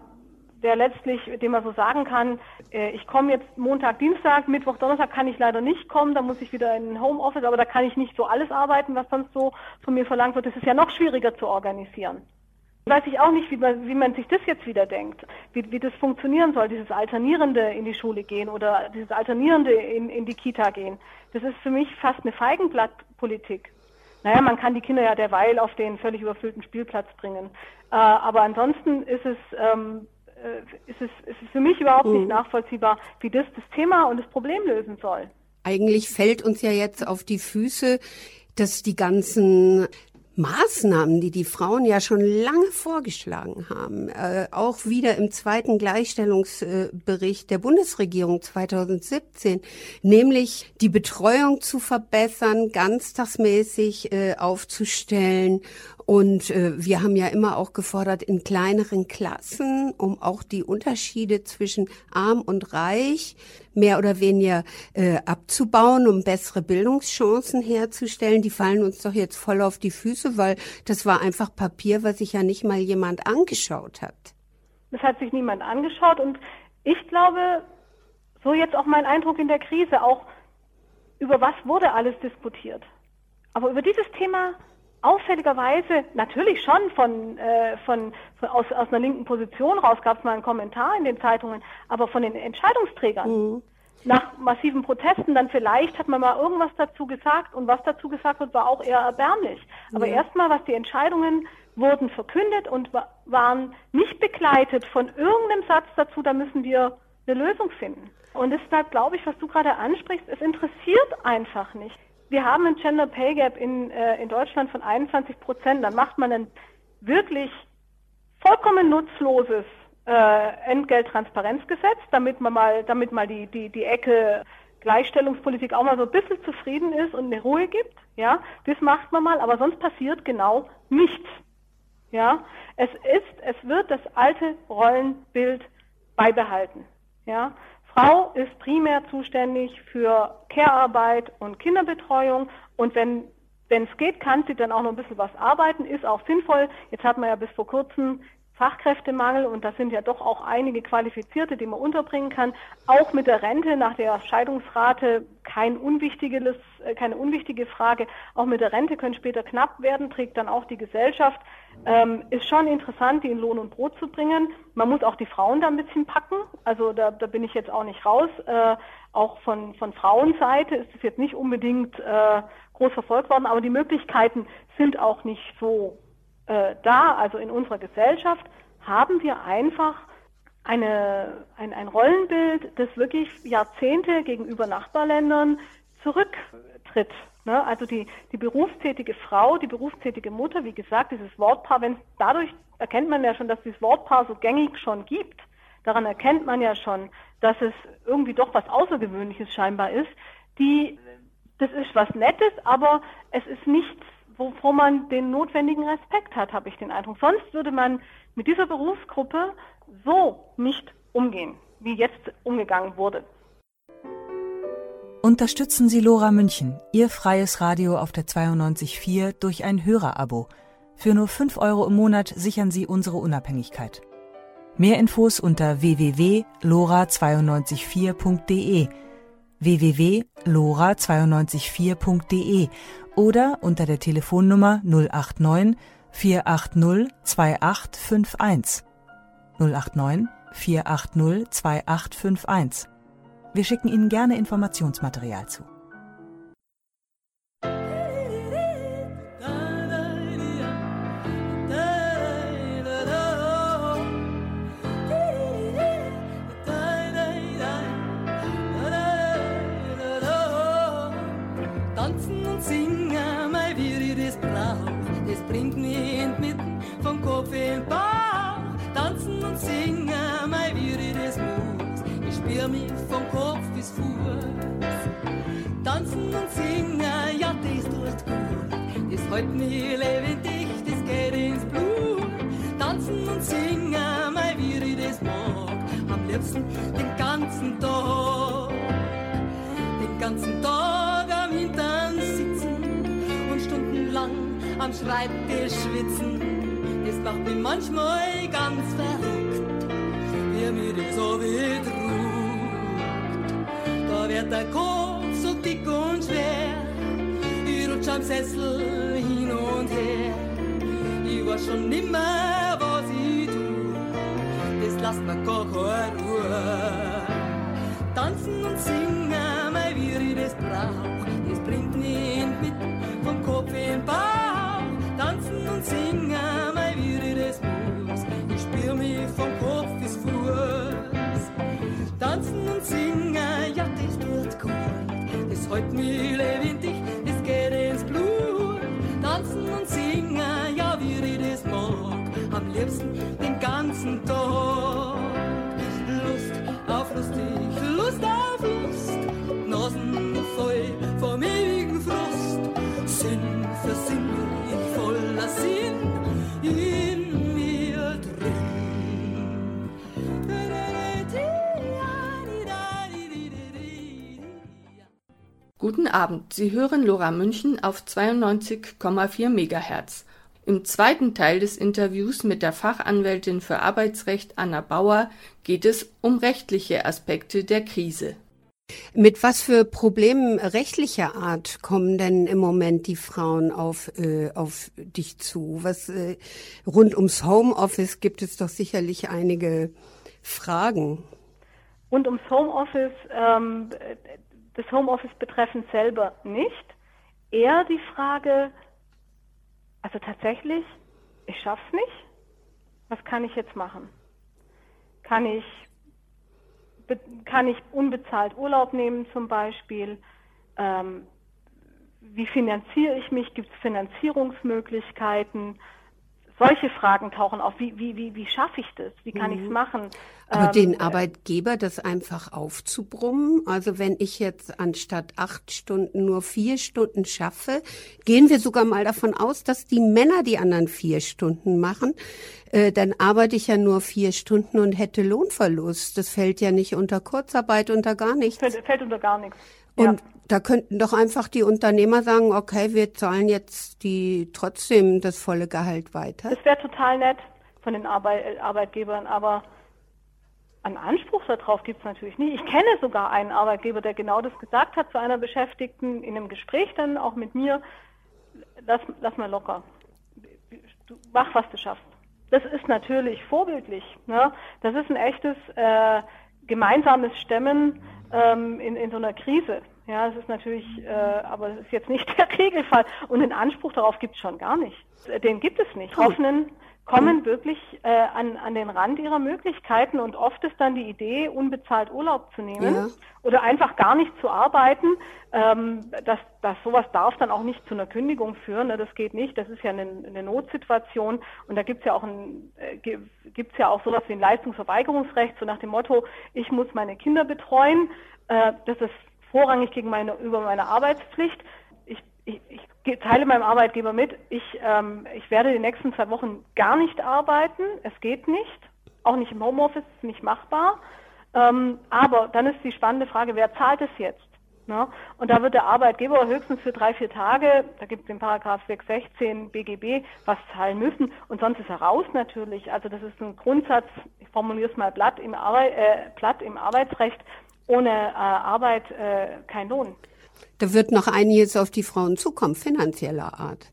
[SPEAKER 13] der letztlich, dem man so sagen kann, äh, ich komme jetzt Montag, Dienstag, Mittwoch, Donnerstag kann ich leider nicht kommen, da muss ich wieder in Homeoffice, aber da kann ich nicht so alles arbeiten, was sonst so von mir verlangt wird. Das ist ja noch schwieriger zu organisieren. Weiß ich auch nicht, wie man, wie man sich das jetzt wieder denkt, wie, wie das funktionieren soll, dieses Alternierende in die Schule gehen oder dieses Alternierende in, in die Kita gehen. Das ist für mich fast eine Feigenblattpolitik. Naja, man kann die Kinder ja derweil auf den völlig überfüllten Spielplatz bringen. Äh, aber ansonsten ist es ähm, äh, ist, es, ist es für mich überhaupt nicht mhm. nachvollziehbar, wie das das Thema und das Problem lösen soll.
[SPEAKER 5] Eigentlich fällt uns ja jetzt auf die Füße, dass die ganzen Maßnahmen, die die Frauen ja schon lange vorgeschlagen haben, äh, auch wieder im zweiten Gleichstellungsbericht der Bundesregierung 2017, nämlich die Betreuung zu verbessern, ganztagsmäßig äh, aufzustellen und äh, wir haben ja immer auch gefordert, in kleineren Klassen, um auch die Unterschiede zwischen arm und reich mehr oder weniger äh, abzubauen, um bessere Bildungschancen herzustellen. Die fallen uns doch jetzt voll auf die Füße, weil das war einfach Papier, was sich ja nicht mal jemand angeschaut hat.
[SPEAKER 13] Das hat sich niemand angeschaut und ich glaube, so jetzt auch mein Eindruck in der Krise, auch über was wurde alles diskutiert. Aber über dieses Thema auffälligerweise natürlich schon von, äh, von, von aus, aus einer linken Position raus gab es mal einen Kommentar in den Zeitungen, aber von den Entscheidungsträgern. Mhm. Nach massiven Protesten dann vielleicht hat man mal irgendwas dazu gesagt und was dazu gesagt wird, war auch eher erbärmlich. Aber ja. erstmal, was die Entscheidungen wurden verkündet und waren nicht begleitet von irgendeinem Satz dazu, da müssen wir eine Lösung finden. Und deshalb glaube ich, was du gerade ansprichst, es interessiert einfach nicht wir haben ein Gender Pay Gap in, äh, in Deutschland von 21 Prozent, dann macht man ein wirklich vollkommen nutzloses äh, Entgelttransparenzgesetz, damit man mal, damit mal die, die, die Ecke Gleichstellungspolitik auch mal so ein bisschen zufrieden ist und eine Ruhe gibt. Ja, das macht man mal, aber sonst passiert genau nichts. Ja, es ist, es wird das alte Rollenbild beibehalten. Ja, Frau ist primär zuständig für Care-Arbeit und Kinderbetreuung und wenn wenn es geht, kann sie dann auch noch ein bisschen was arbeiten, ist auch sinnvoll. Jetzt hat man ja bis vor kurzem Fachkräftemangel und da sind ja doch auch einige Qualifizierte, die man unterbringen kann. Auch mit der Rente nach der Scheidungsrate kein unwichtiges, äh, keine unwichtige Frage. Auch mit der Rente können später knapp werden, trägt dann auch die Gesellschaft. Ähm, ist schon interessant, die in Lohn und Brot zu bringen. Man muss auch die Frauen da ein bisschen packen. Also da, da bin ich jetzt auch nicht raus. Äh, auch von, von Frauenseite ist es jetzt nicht unbedingt äh, groß verfolgt worden, aber die Möglichkeiten sind auch nicht so äh, da. Also in unserer Gesellschaft haben wir einfach eine, ein, ein Rollenbild, das wirklich Jahrzehnte gegenüber Nachbarländern zurücktritt. Ne? Also die, die berufstätige Frau, die berufstätige Mutter, wie gesagt, dieses Wortpaar, wenn dadurch erkennt man ja schon, dass dieses Wortpaar so gängig schon gibt. Daran erkennt man ja schon, dass es irgendwie doch was Außergewöhnliches scheinbar ist. Die, das ist was Nettes, aber es ist nichts, wovor man den notwendigen Respekt hat, habe ich den Eindruck. Sonst würde man mit dieser Berufsgruppe so nicht umgehen, wie jetzt umgegangen wurde.
[SPEAKER 14] Unterstützen Sie Lora München, Ihr freies Radio auf der 92.4 durch ein Hörerabo. Für nur 5 Euro im Monat sichern Sie unsere Unabhängigkeit. Mehr Infos unter www.lora924.de www.lora924.de oder unter der Telefonnummer 089 480 2851. 089 480 2851. Wir schicken Ihnen gerne Informationsmaterial zu.
[SPEAKER 12] Mich manchmal ganz verrückt, wie mir das so bedrückt. Da wird der Kopf so dick und schwer, ich rutsch am Sessel hin und her. Ich weiß schon nimmer,
[SPEAKER 3] Guten Abend, Sie hören Lora München auf 92,4 MHz. Im zweiten Teil des Interviews mit der Fachanwältin für Arbeitsrecht Anna Bauer geht es um rechtliche Aspekte der Krise.
[SPEAKER 5] Mit was für Problemen rechtlicher Art kommen denn im Moment die Frauen auf, äh, auf dich zu? Was äh, rund ums Homeoffice gibt es doch sicherlich einige Fragen.
[SPEAKER 13] Rund ums Homeoffice, ähm, das Homeoffice betreffend selber nicht. Eher die Frage, also tatsächlich, ich schaff's nicht. Was kann ich jetzt machen? Kann ich kann ich unbezahlt Urlaub nehmen zum Beispiel? Ähm, wie finanziere ich mich? Gibt es Finanzierungsmöglichkeiten? Solche Fragen tauchen auf. Wie, wie, wie, wie schaffe ich das? Wie kann mhm. ich es machen?
[SPEAKER 5] Aber
[SPEAKER 13] ähm,
[SPEAKER 5] den Arbeitgeber das einfach aufzubrummen, also wenn ich jetzt anstatt acht Stunden nur vier Stunden schaffe, gehen wir sogar mal davon aus, dass die Männer die anderen vier Stunden machen, äh, dann arbeite ich ja nur vier Stunden und hätte Lohnverlust. Das fällt ja nicht unter Kurzarbeit, unter gar nichts.
[SPEAKER 13] Fällt, fällt unter gar nichts.
[SPEAKER 5] Und ja. Da könnten doch einfach die Unternehmer sagen, okay, wir zahlen jetzt die trotzdem das volle Gehalt weiter.
[SPEAKER 13] Das wäre total nett von den Arbeit, Arbeitgebern, aber einen Anspruch darauf gibt es natürlich nicht. Ich kenne sogar einen Arbeitgeber, der genau das gesagt hat zu einer Beschäftigten in einem Gespräch dann auch mit mir. Lass, lass mal locker. Du, mach, was du schaffst. Das ist natürlich vorbildlich. Ne? Das ist ein echtes äh, gemeinsames Stemmen ähm, in, in so einer Krise. Ja, es ist natürlich, äh, aber es ist jetzt nicht der Regelfall. Und den Anspruch darauf gibt es schon gar nicht. Den gibt es nicht. Hoffnen kommen wirklich äh, an, an den Rand ihrer Möglichkeiten und oft ist dann die Idee, unbezahlt Urlaub zu nehmen
[SPEAKER 5] Ja.
[SPEAKER 13] oder einfach gar nicht zu arbeiten. Ähm, das, das sowas darf dann auch nicht zu einer Kündigung führen. Ne? Das geht nicht. Das ist ja eine, eine Notsituation und da gibt's ja auch ein, äh, gi- gibt's ja auch sowas wie ein Leistungsverweigerungsrecht, so nach dem Motto, ich muss meine Kinder betreuen. Äh, das ist vorrangig gegen meine über meine Arbeitspflicht. Ich, ich, ich teile meinem Arbeitgeber mit, ich, ähm, ich werde die nächsten zwei Wochen gar nicht arbeiten. Es geht nicht. Auch nicht im Homeoffice, ist nicht machbar. Ähm, aber dann ist die spannende Frage, wer zahlt es jetzt? Ne? Und da wird der Arbeitgeber höchstens für drei, vier Tage, da gibt es den Paragraph 616 BGB, was zahlen müssen. Und sonst ist er raus natürlich. Also das ist ein Grundsatz, ich formuliere es mal platt im, Arbeit, äh, platt im Arbeitsrecht, ohne äh, Arbeit äh, kein Lohn.
[SPEAKER 5] Da wird noch einiges auf die Frauen zukommen, finanzieller Art.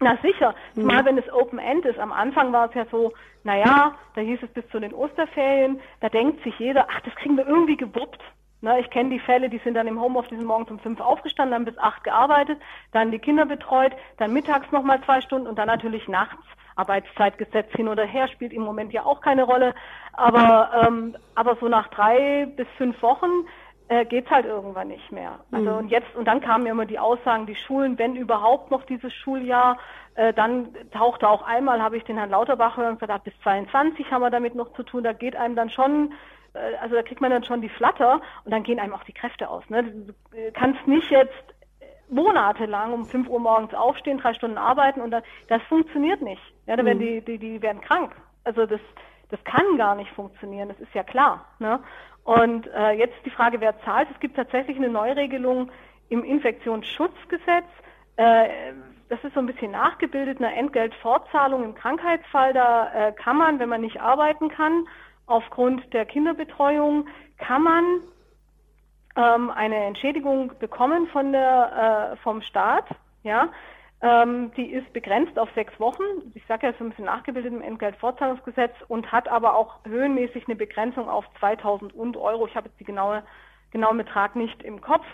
[SPEAKER 13] Na sicher,
[SPEAKER 5] Mhm.
[SPEAKER 13] zumal wenn es Open End ist. Am Anfang war es ja so, naja, da hieß es bis zu den Osterferien, da denkt sich jeder, ach, das kriegen wir irgendwie gewuppt. Na, ich kenne die Fälle, die sind dann im Homeoffice, morgens um fünf aufgestanden, haben bis acht gearbeitet, dann die Kinder betreut, dann mittags nochmal zwei Stunden und dann natürlich nachts. Arbeitszeitgesetz hin oder her spielt im Moment ja auch keine Rolle. Aber, ähm, aber so nach drei bis fünf Wochen äh, geht's halt irgendwann nicht mehr. Also
[SPEAKER 5] Mhm.
[SPEAKER 13] und jetzt und dann kamen ja immer die Aussagen, die Schulen, wenn überhaupt noch dieses Schuljahr, äh, dann tauchte auch einmal, habe ich den Herrn Lauterbach hören und gesagt, bis 22 haben wir damit noch zu tun. Da geht einem dann schon äh, also da kriegt man dann schon die Flatter und dann gehen einem auch die Kräfte aus. Ne? Du kannst nicht jetzt monatelang um 5 Uhr morgens aufstehen, drei Stunden arbeiten und dann, das funktioniert nicht. Ja, da werden die, die, die werden krank. Also das, das kann gar nicht funktionieren, das ist ja klar. Ne? Und äh, jetzt die Frage, wer zahlt. Es gibt tatsächlich eine Neuregelung im Infektionsschutzgesetz. Äh, das ist so ein bisschen nachgebildet, eine Entgeltfortzahlung im Krankheitsfall. Da äh, kann man, wenn man nicht arbeiten kann, aufgrund der Kinderbetreuung, kann man ähm, eine Entschädigung bekommen von der, äh, vom Staat. Ja, ähm, die ist begrenzt auf sechs Wochen. Ich sage ja, es ist ein bisschen nachgebildet im Entgeltfortzahlungsgesetz und hat aber auch höhenmäßig eine Begrenzung auf 2000 und Euro. Ich habe jetzt die genaue, genauen Betrag nicht im Kopf.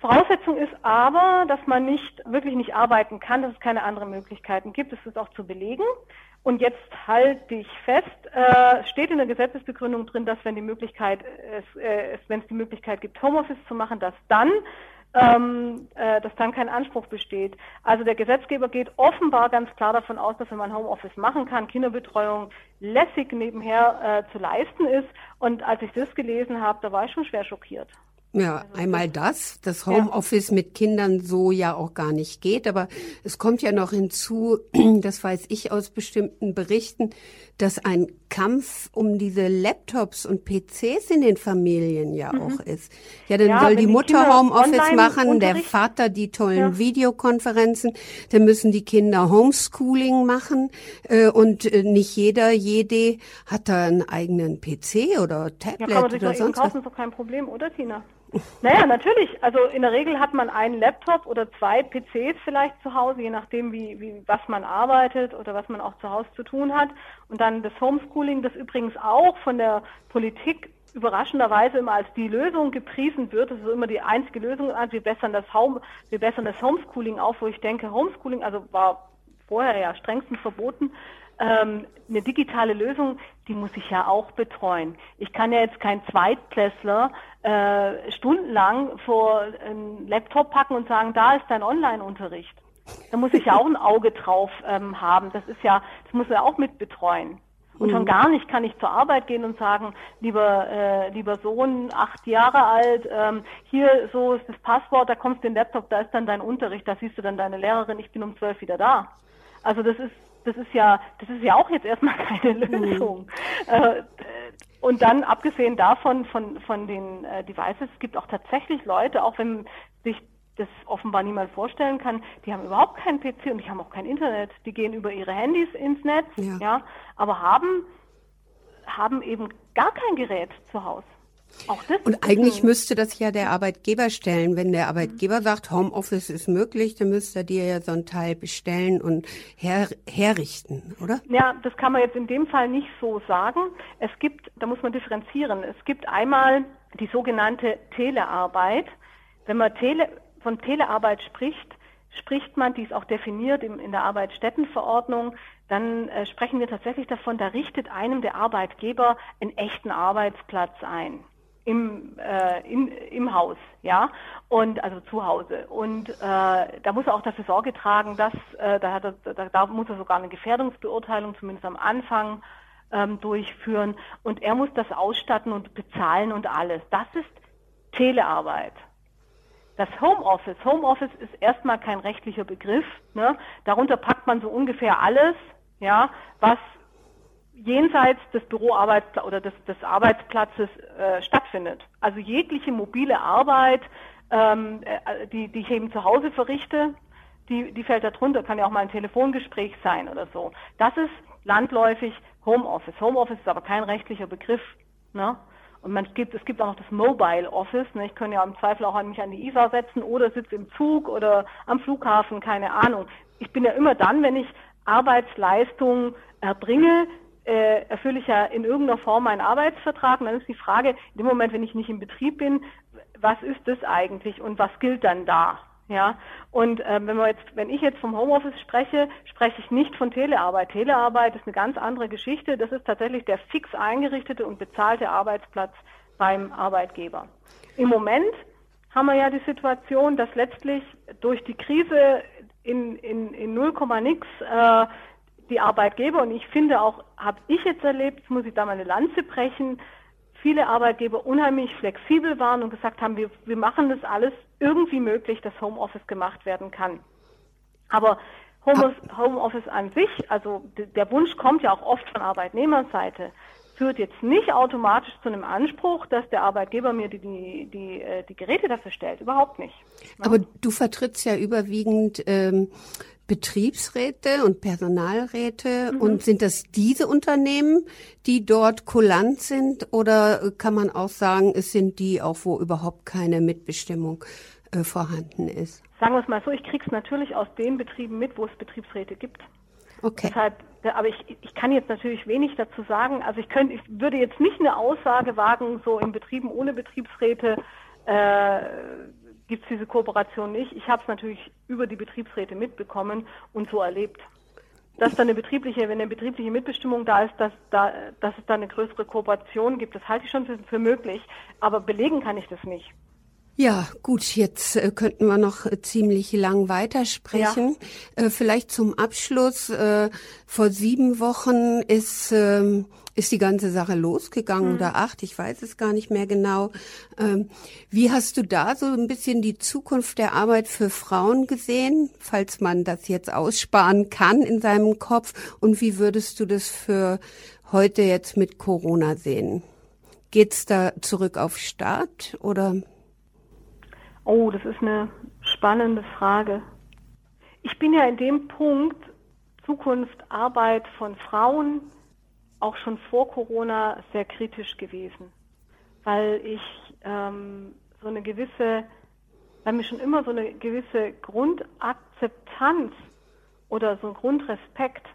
[SPEAKER 13] Voraussetzung ist aber, dass man nicht wirklich nicht arbeiten kann, dass es keine anderen Möglichkeiten gibt. Das ist auch zu belegen. Und jetzt halte ich fest, äh, steht in der Gesetzesbegründung drin, dass wenn die Möglichkeit, es, äh, wenn es die Möglichkeit gibt, Homeoffice zu machen, dass dann ähm, äh, dass dann kein Anspruch besteht. Also der Gesetzgeber geht offenbar ganz klar davon aus, dass wenn man Homeoffice machen kann, Kinderbetreuung lässig nebenher äh, zu leisten ist. Und als ich das gelesen habe, da war ich schon schwer schockiert.
[SPEAKER 5] Ja, einmal das, das Homeoffice mit Kindern so ja auch gar nicht geht, aber es kommt ja noch hinzu, das weiß ich aus bestimmten Berichten, dass ein Kampf um diese Laptops und PCs in den Familien ja mhm. auch ist. Ja, dann ja, soll die, die Mutter Homeoffice machen, der Vater die tollen ja. Videokonferenzen, dann müssen die Kinder Homeschooling machen äh, und äh, nicht jeder, jede hat da einen eigenen PC oder Tablet ja, kann man sich oder sonst
[SPEAKER 13] kaufen, was. ist doch kein Problem, oder Tina? Naja, natürlich. Also in der Regel hat man einen Laptop oder zwei PCs vielleicht zu Hause, je nachdem, wie, wie, was man arbeitet oder was man auch zu Hause zu tun hat. Und dann das Homeschooling, das übrigens auch von der Politik überraschenderweise immer als die Lösung gepriesen wird. Das ist immer die einzige Lösung. Also wir bessern das Home, wir bessern das Homeschooling auf, wo ich denke, Homeschooling, also war vorher ja strengstens verboten, ähm, eine digitale Lösung, die muss ich ja auch betreuen. Ich kann ja jetzt kein Zweitklässler äh, stundenlang vor einen Laptop packen und sagen, da ist dein Online-Unterricht. Da muss ich ja auch ein Auge drauf ähm, haben. Das ist ja, das muss er auch mit betreuen. Und schon mhm. gar nicht kann ich zur Arbeit gehen und sagen, lieber, äh, lieber Sohn, acht Jahre alt, ähm, hier so ist das Passwort, da kommst du in den Laptop, da ist dann dein Unterricht, da siehst du dann deine Lehrerin, ich bin um zwölf wieder da. Also das ist das ist ja, das ist ja auch jetzt erstmal keine. Lösung. Mhm. Äh, und dann abgesehen davon, von, von den äh, Devices, es gibt auch tatsächlich Leute, auch wenn sich das offenbar niemand vorstellen kann, die haben überhaupt keinen PC und die haben auch kein Internet. Die gehen über ihre Handys ins Netz, ja, ja aber haben, haben eben gar kein Gerät zu Hause.
[SPEAKER 5] Und eigentlich müsste das ja der Arbeitgeber stellen. Wenn der Arbeitgeber sagt, Homeoffice ist möglich, dann müsste er dir ja so ein Teil bestellen und her, herrichten, oder?
[SPEAKER 13] Ja, das kann man jetzt in dem Fall nicht so sagen. Es gibt, da muss man differenzieren. Es gibt einmal die sogenannte Telearbeit. Wenn man Tele, von Telearbeit spricht, spricht man, die ist auch definiert in, in der Arbeitsstättenverordnung, dann äh, sprechen wir tatsächlich davon, da richtet einem der Arbeitgeber einen echten Arbeitsplatz ein im, äh, in, im Haus, ja, und also zu Hause. Und äh, da muss er auch dafür Sorge tragen, dass äh, da, hat er, da, da muss er sogar eine Gefährdungsbeurteilung zumindest am Anfang ähm, durchführen und er muss das ausstatten und bezahlen und alles. Das ist Telearbeit. Das Homeoffice. Homeoffice ist erstmal kein rechtlicher Begriff. Ne? Darunter packt man so ungefähr alles, ja, was jenseits des Büroarbeits oder des, des Arbeitsplatzes äh, stattfindet. Also jegliche mobile Arbeit, ähm, äh, die, die ich eben zu Hause verrichte, die, die fällt da drunter, kann ja auch mal ein Telefongespräch sein oder so. Das ist landläufig Homeoffice. Homeoffice ist aber kein rechtlicher Begriff. Ne? Und man, gibt, es gibt auch noch das Mobile Office. Ne? Ich könnte ja im Zweifel auch an mich an die ISA setzen oder sitze im Zug oder am Flughafen, keine Ahnung. Ich bin ja immer dann, wenn ich Arbeitsleistung erbringe, äh, erfülle ich ja in irgendeiner Form meinen Arbeitsvertrag. Und dann ist die Frage, in dem Moment, wenn ich nicht im Betrieb bin, was ist das eigentlich und was gilt dann da? Ja, und äh, wenn wir jetzt, wenn ich jetzt vom Homeoffice spreche, spreche ich nicht von Telearbeit. Telearbeit ist eine ganz andere Geschichte. Das ist tatsächlich der fix eingerichtete und bezahlte Arbeitsplatz beim Arbeitgeber. Im Moment haben wir ja die Situation, dass letztlich durch die Krise in, in, in 0, nix äh, die Arbeitgeber, und ich finde auch, habe ich jetzt erlebt, muss ich da mal eine Lanze brechen, viele Arbeitgeber unheimlich flexibel waren und gesagt haben, wir, wir machen das alles irgendwie möglich, dass Homeoffice gemacht werden kann. Aber Homeoffice an sich, also der Wunsch kommt ja auch oft von Arbeitnehmerseite, führt jetzt nicht automatisch zu einem Anspruch, dass der Arbeitgeber mir die, die, die, äh, die Geräte dafür stellt. Überhaupt nicht.
[SPEAKER 5] Aber du vertrittst ja überwiegend ähm, Betriebsräte und Personalräte. Mhm. Und sind das diese Unternehmen, die dort kulant sind? Oder kann man auch sagen, es sind die auch, wo überhaupt keine Mitbestimmung äh, vorhanden ist?
[SPEAKER 13] Sagen wir es mal so, ich kriege es natürlich aus den Betrieben mit, wo es Betriebsräte gibt.
[SPEAKER 5] Okay.
[SPEAKER 13] Deshalb, aber ich, ich kann jetzt natürlich wenig dazu sagen. Also ich könnte, ich würde jetzt nicht eine Aussage wagen, so in Betrieben ohne Betriebsräte äh, gibt es diese Kooperation nicht. Ich habe es natürlich über die Betriebsräte mitbekommen und so erlebt. Dass da eine betriebliche, wenn eine betriebliche Mitbestimmung da ist, dass, da, dass es da eine größere Kooperation gibt, das halte ich schon für, für möglich. Aber belegen kann ich das nicht.
[SPEAKER 5] Ja, gut, jetzt äh, könnten wir noch äh, ziemlich lang weitersprechen. Ja. Äh, vielleicht zum Abschluss. Äh, vor sieben Wochen ist, ähm, ist die ganze Sache losgegangen mhm. oder acht, ich weiß es gar nicht mehr genau. Ähm, wie hast du da so ein bisschen die Zukunft der Arbeit für Frauen gesehen, falls man das jetzt aussparen kann in seinem Kopf? Und wie würdest du das für heute jetzt mit Corona sehen? Geht's da zurück auf Start oder?
[SPEAKER 13] Oh, das ist eine spannende Frage. Ich bin ja in dem Punkt Zukunft, Arbeit von Frauen auch schon vor Corona sehr kritisch gewesen, weil ich ähm, so eine gewisse, weil mir schon immer so eine gewisse Grundakzeptanz oder so ein Grundrespekt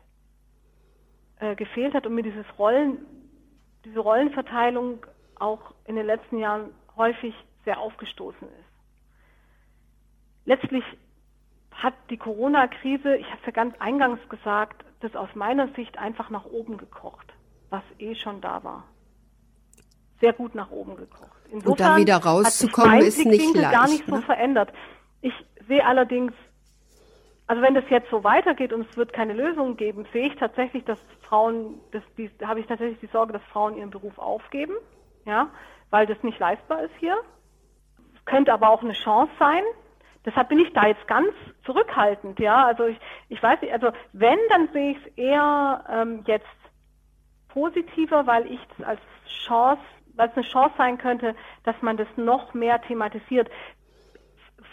[SPEAKER 13] äh, gefehlt hat und mir dieses Rollen, diese Rollenverteilung auch in den letzten Jahren häufig sehr aufgestoßen ist. Letztlich hat die Corona-Krise, ich habe es ja ganz eingangs gesagt, das aus meiner Sicht einfach nach oben gekocht, was eh schon da war. Sehr gut nach oben gekocht.
[SPEAKER 5] Insofern Und da wieder rauszukommen ist nicht leicht.
[SPEAKER 13] gar nicht ne? so verändert. Ich sehe allerdings, also wenn das jetzt so weitergeht und es wird keine Lösung geben, sehe ich tatsächlich, dass Frauen, das, die, habe ich tatsächlich die Sorge, dass Frauen ihren Beruf aufgeben, ja, weil das nicht leistbar ist hier. Es könnte aber auch eine Chance sein, Deshalb bin ich da jetzt ganz zurückhaltend, ja. Also ich, ich weiß nicht, also wenn, dann sehe ich es eher ähm, jetzt positiver, weil ich es als Chance, weil es eine Chance sein könnte, dass man das noch mehr thematisiert.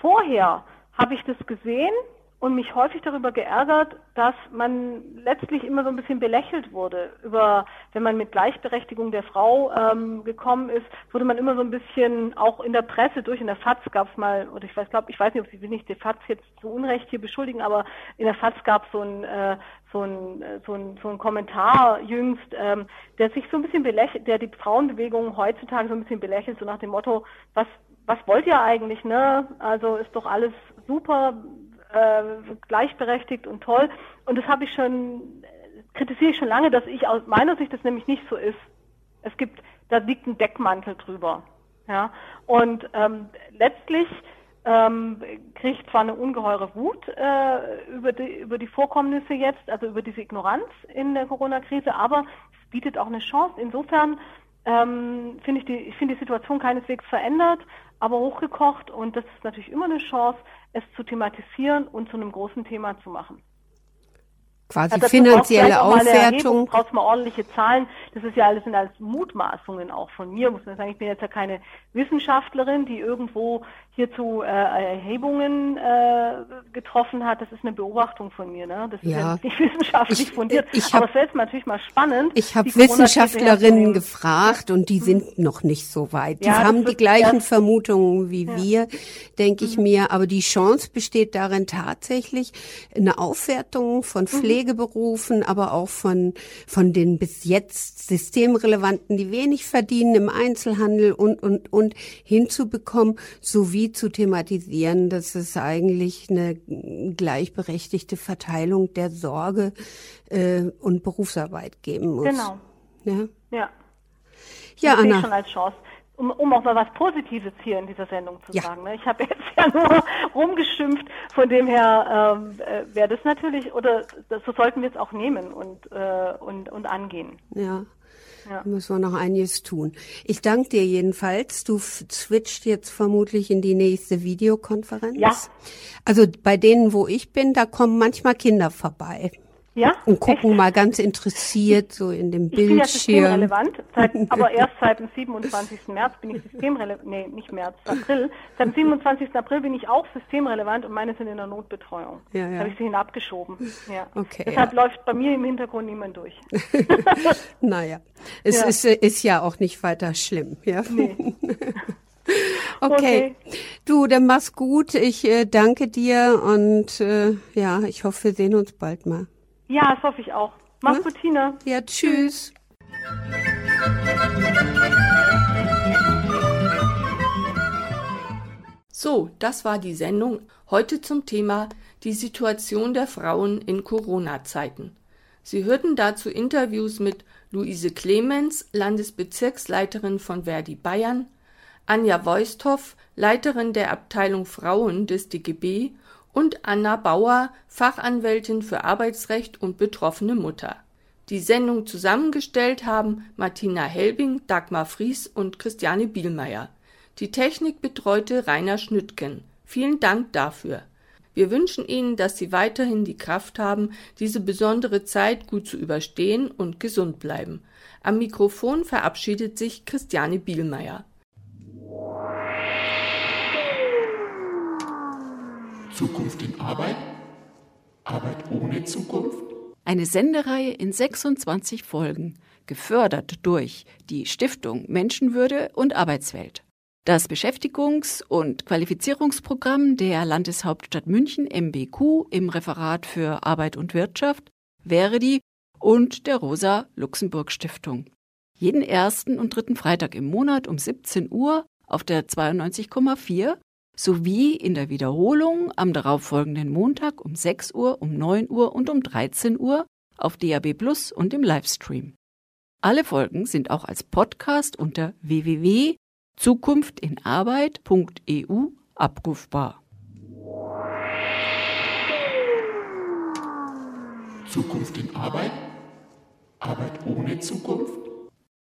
[SPEAKER 13] Vorher habe ich das gesehen und mich häufig darüber geärgert, dass man letztlich immer so ein bisschen belächelt wurde. Über, wenn man mit Gleichberechtigung der Frau ähm, gekommen ist, wurde man immer so ein bisschen auch in der Presse durch. In der FAZ gab es mal, oder ich weiß, glaube, ich weiß nicht, ob Sie will nicht die FAZ jetzt zu Unrecht hier beschuldigen, aber in der FAZ gab so ein äh, so ein, äh, so ein so ein Kommentar jüngst, ähm, der sich so ein bisschen belächelt, der die Frauenbewegung heutzutage so ein bisschen belächelt, so nach dem Motto, was was wollt ihr eigentlich, ne? Also ist doch alles super, äh, gleichberechtigt und toll. Und das habe ich schon, kritisiere ich schon lange, dass ich aus meiner Sicht das nämlich nicht so ist. Es gibt, da liegt ein Deckmantel drüber. Ja? Und ähm, letztlich ähm, kriege ich zwar eine ungeheure Wut äh, über, die, über die Vorkommnisse jetzt, also über diese Ignoranz in der Corona-Krise, aber es bietet auch eine Chance. Insofern ähm, finde ich die, ich finde die Situation keineswegs verändert, aber hochgekocht und das ist natürlich immer eine Chance, es zu thematisieren und zu einem großen Thema zu machen
[SPEAKER 5] quasi also finanzielle Aufwertung.
[SPEAKER 13] Du brauchst mal ordentliche Zahlen. Das ist ja alles sind alles Mutmaßungen auch von mir, muss man sagen. Ich bin jetzt ja keine Wissenschaftlerin, die irgendwo hierzu äh, Erhebungen äh, getroffen hat. Das ist eine Beobachtung von mir. Ne? Das ist ja, nicht wissenschaftlich ich, fundiert.
[SPEAKER 5] Ich hab,
[SPEAKER 13] Aber es wäre jetzt natürlich mal spannend.
[SPEAKER 5] Ich habe Wissenschaftlerinnen gefragt und die sind mhm. noch nicht so weit. Die ja, haben die gleichen erst, Vermutungen wie ja. wir, denke ich mhm. mir. Aber die Chance besteht darin tatsächlich, eine Aufwertung von mhm Pflegeberufen, aber auch von, von den bis jetzt systemrelevanten, die wenig verdienen im Einzelhandel und, und, und hinzubekommen, sowie zu thematisieren, dass es eigentlich eine gleichberechtigte Verteilung der Sorge äh, und Berufsarbeit geben muss.
[SPEAKER 13] Genau.
[SPEAKER 5] Ja.
[SPEAKER 13] Ja.
[SPEAKER 5] Ja, Anna.
[SPEAKER 13] schon als Chance um, um auch mal was Positives hier in dieser Sendung zu ja. sagen. Ne? Ich habe jetzt ja nur rumgeschimpft, von dem her ähm, äh, wäre das natürlich, oder das, so sollten wir es auch nehmen und, äh, und, und angehen.
[SPEAKER 5] Ja. Ja. Da müssen wir noch einiges tun. Ich danke dir jedenfalls. Du switcht jetzt vermutlich in die nächste Videokonferenz.
[SPEAKER 13] Ja.
[SPEAKER 5] Also bei denen, wo ich bin, da kommen manchmal Kinder vorbei.
[SPEAKER 13] Ja?
[SPEAKER 5] Und gucken echt? mal ganz interessiert so in dem
[SPEAKER 13] ich Bildschirm.
[SPEAKER 5] Bin ja
[SPEAKER 13] systemrelevant, seit, aber erst seit dem 27. März bin ich systemrelevant, nee, nicht März, April. Seit dem 27. April bin ich auch systemrelevant und meine sind in der Notbetreuung.
[SPEAKER 5] Ja, ja.
[SPEAKER 13] habe ich sie hinabgeschoben. Ja.
[SPEAKER 5] Okay.
[SPEAKER 13] Deshalb ja. läuft bei mir im Hintergrund niemand durch.
[SPEAKER 5] naja, es ja. Ist, ist ja auch nicht weiter schlimm. Ja?
[SPEAKER 13] Nee.
[SPEAKER 5] Okay. okay. Du, dann mach's gut. Ich äh, danke dir und äh, ja, ich hoffe, wir sehen uns bald mal.
[SPEAKER 13] Ja, das hoffe ich auch. Mach's hm? gut, Tina.
[SPEAKER 5] Ja, tschüss.
[SPEAKER 3] So, das war die Sendung heute zum Thema die Situation der Frauen in Corona-Zeiten. Sie hörten dazu Interviews mit Luise Clemens, Landesbezirksleiterin von Verdi Bayern, Anja Voisthoff, Leiterin der Abteilung Frauen des DGB und Anna Bauer, Fachanwältin für Arbeitsrecht und betroffene Mutter. Die Sendung zusammengestellt haben Martina Helbing, Dagmar Fries und Christiane Bielmeier. Die Technik betreute Rainer Schnüttgen. Vielen Dank dafür. Wir wünschen Ihnen, dass Sie weiterhin die Kraft haben, diese besondere Zeit gut zu überstehen und gesund bleiben. Am Mikrofon verabschiedet sich Christiane Bielmeier.
[SPEAKER 1] Zukunft in Arbeit? Arbeit ohne Zukunft?
[SPEAKER 2] Eine Sendereihe in 26 Folgen, gefördert durch die Stiftung Menschenwürde und Arbeitswelt. Das Beschäftigungs- und Qualifizierungsprogramm der Landeshauptstadt München MBQ im Referat für Arbeit und Wirtschaft, Verdi und der Rosa Luxemburg Stiftung. Jeden ersten und dritten Freitag im Monat um 17 Uhr auf der 92,4 sowie in der Wiederholung am darauffolgenden Montag um 6 Uhr, um 9 Uhr und um 13 Uhr auf DAB Plus und im Livestream. Alle Folgen sind auch als Podcast unter www.zukunftinarbeit.eu abrufbar.
[SPEAKER 1] Zukunft in Arbeit? Arbeit ohne Zukunft?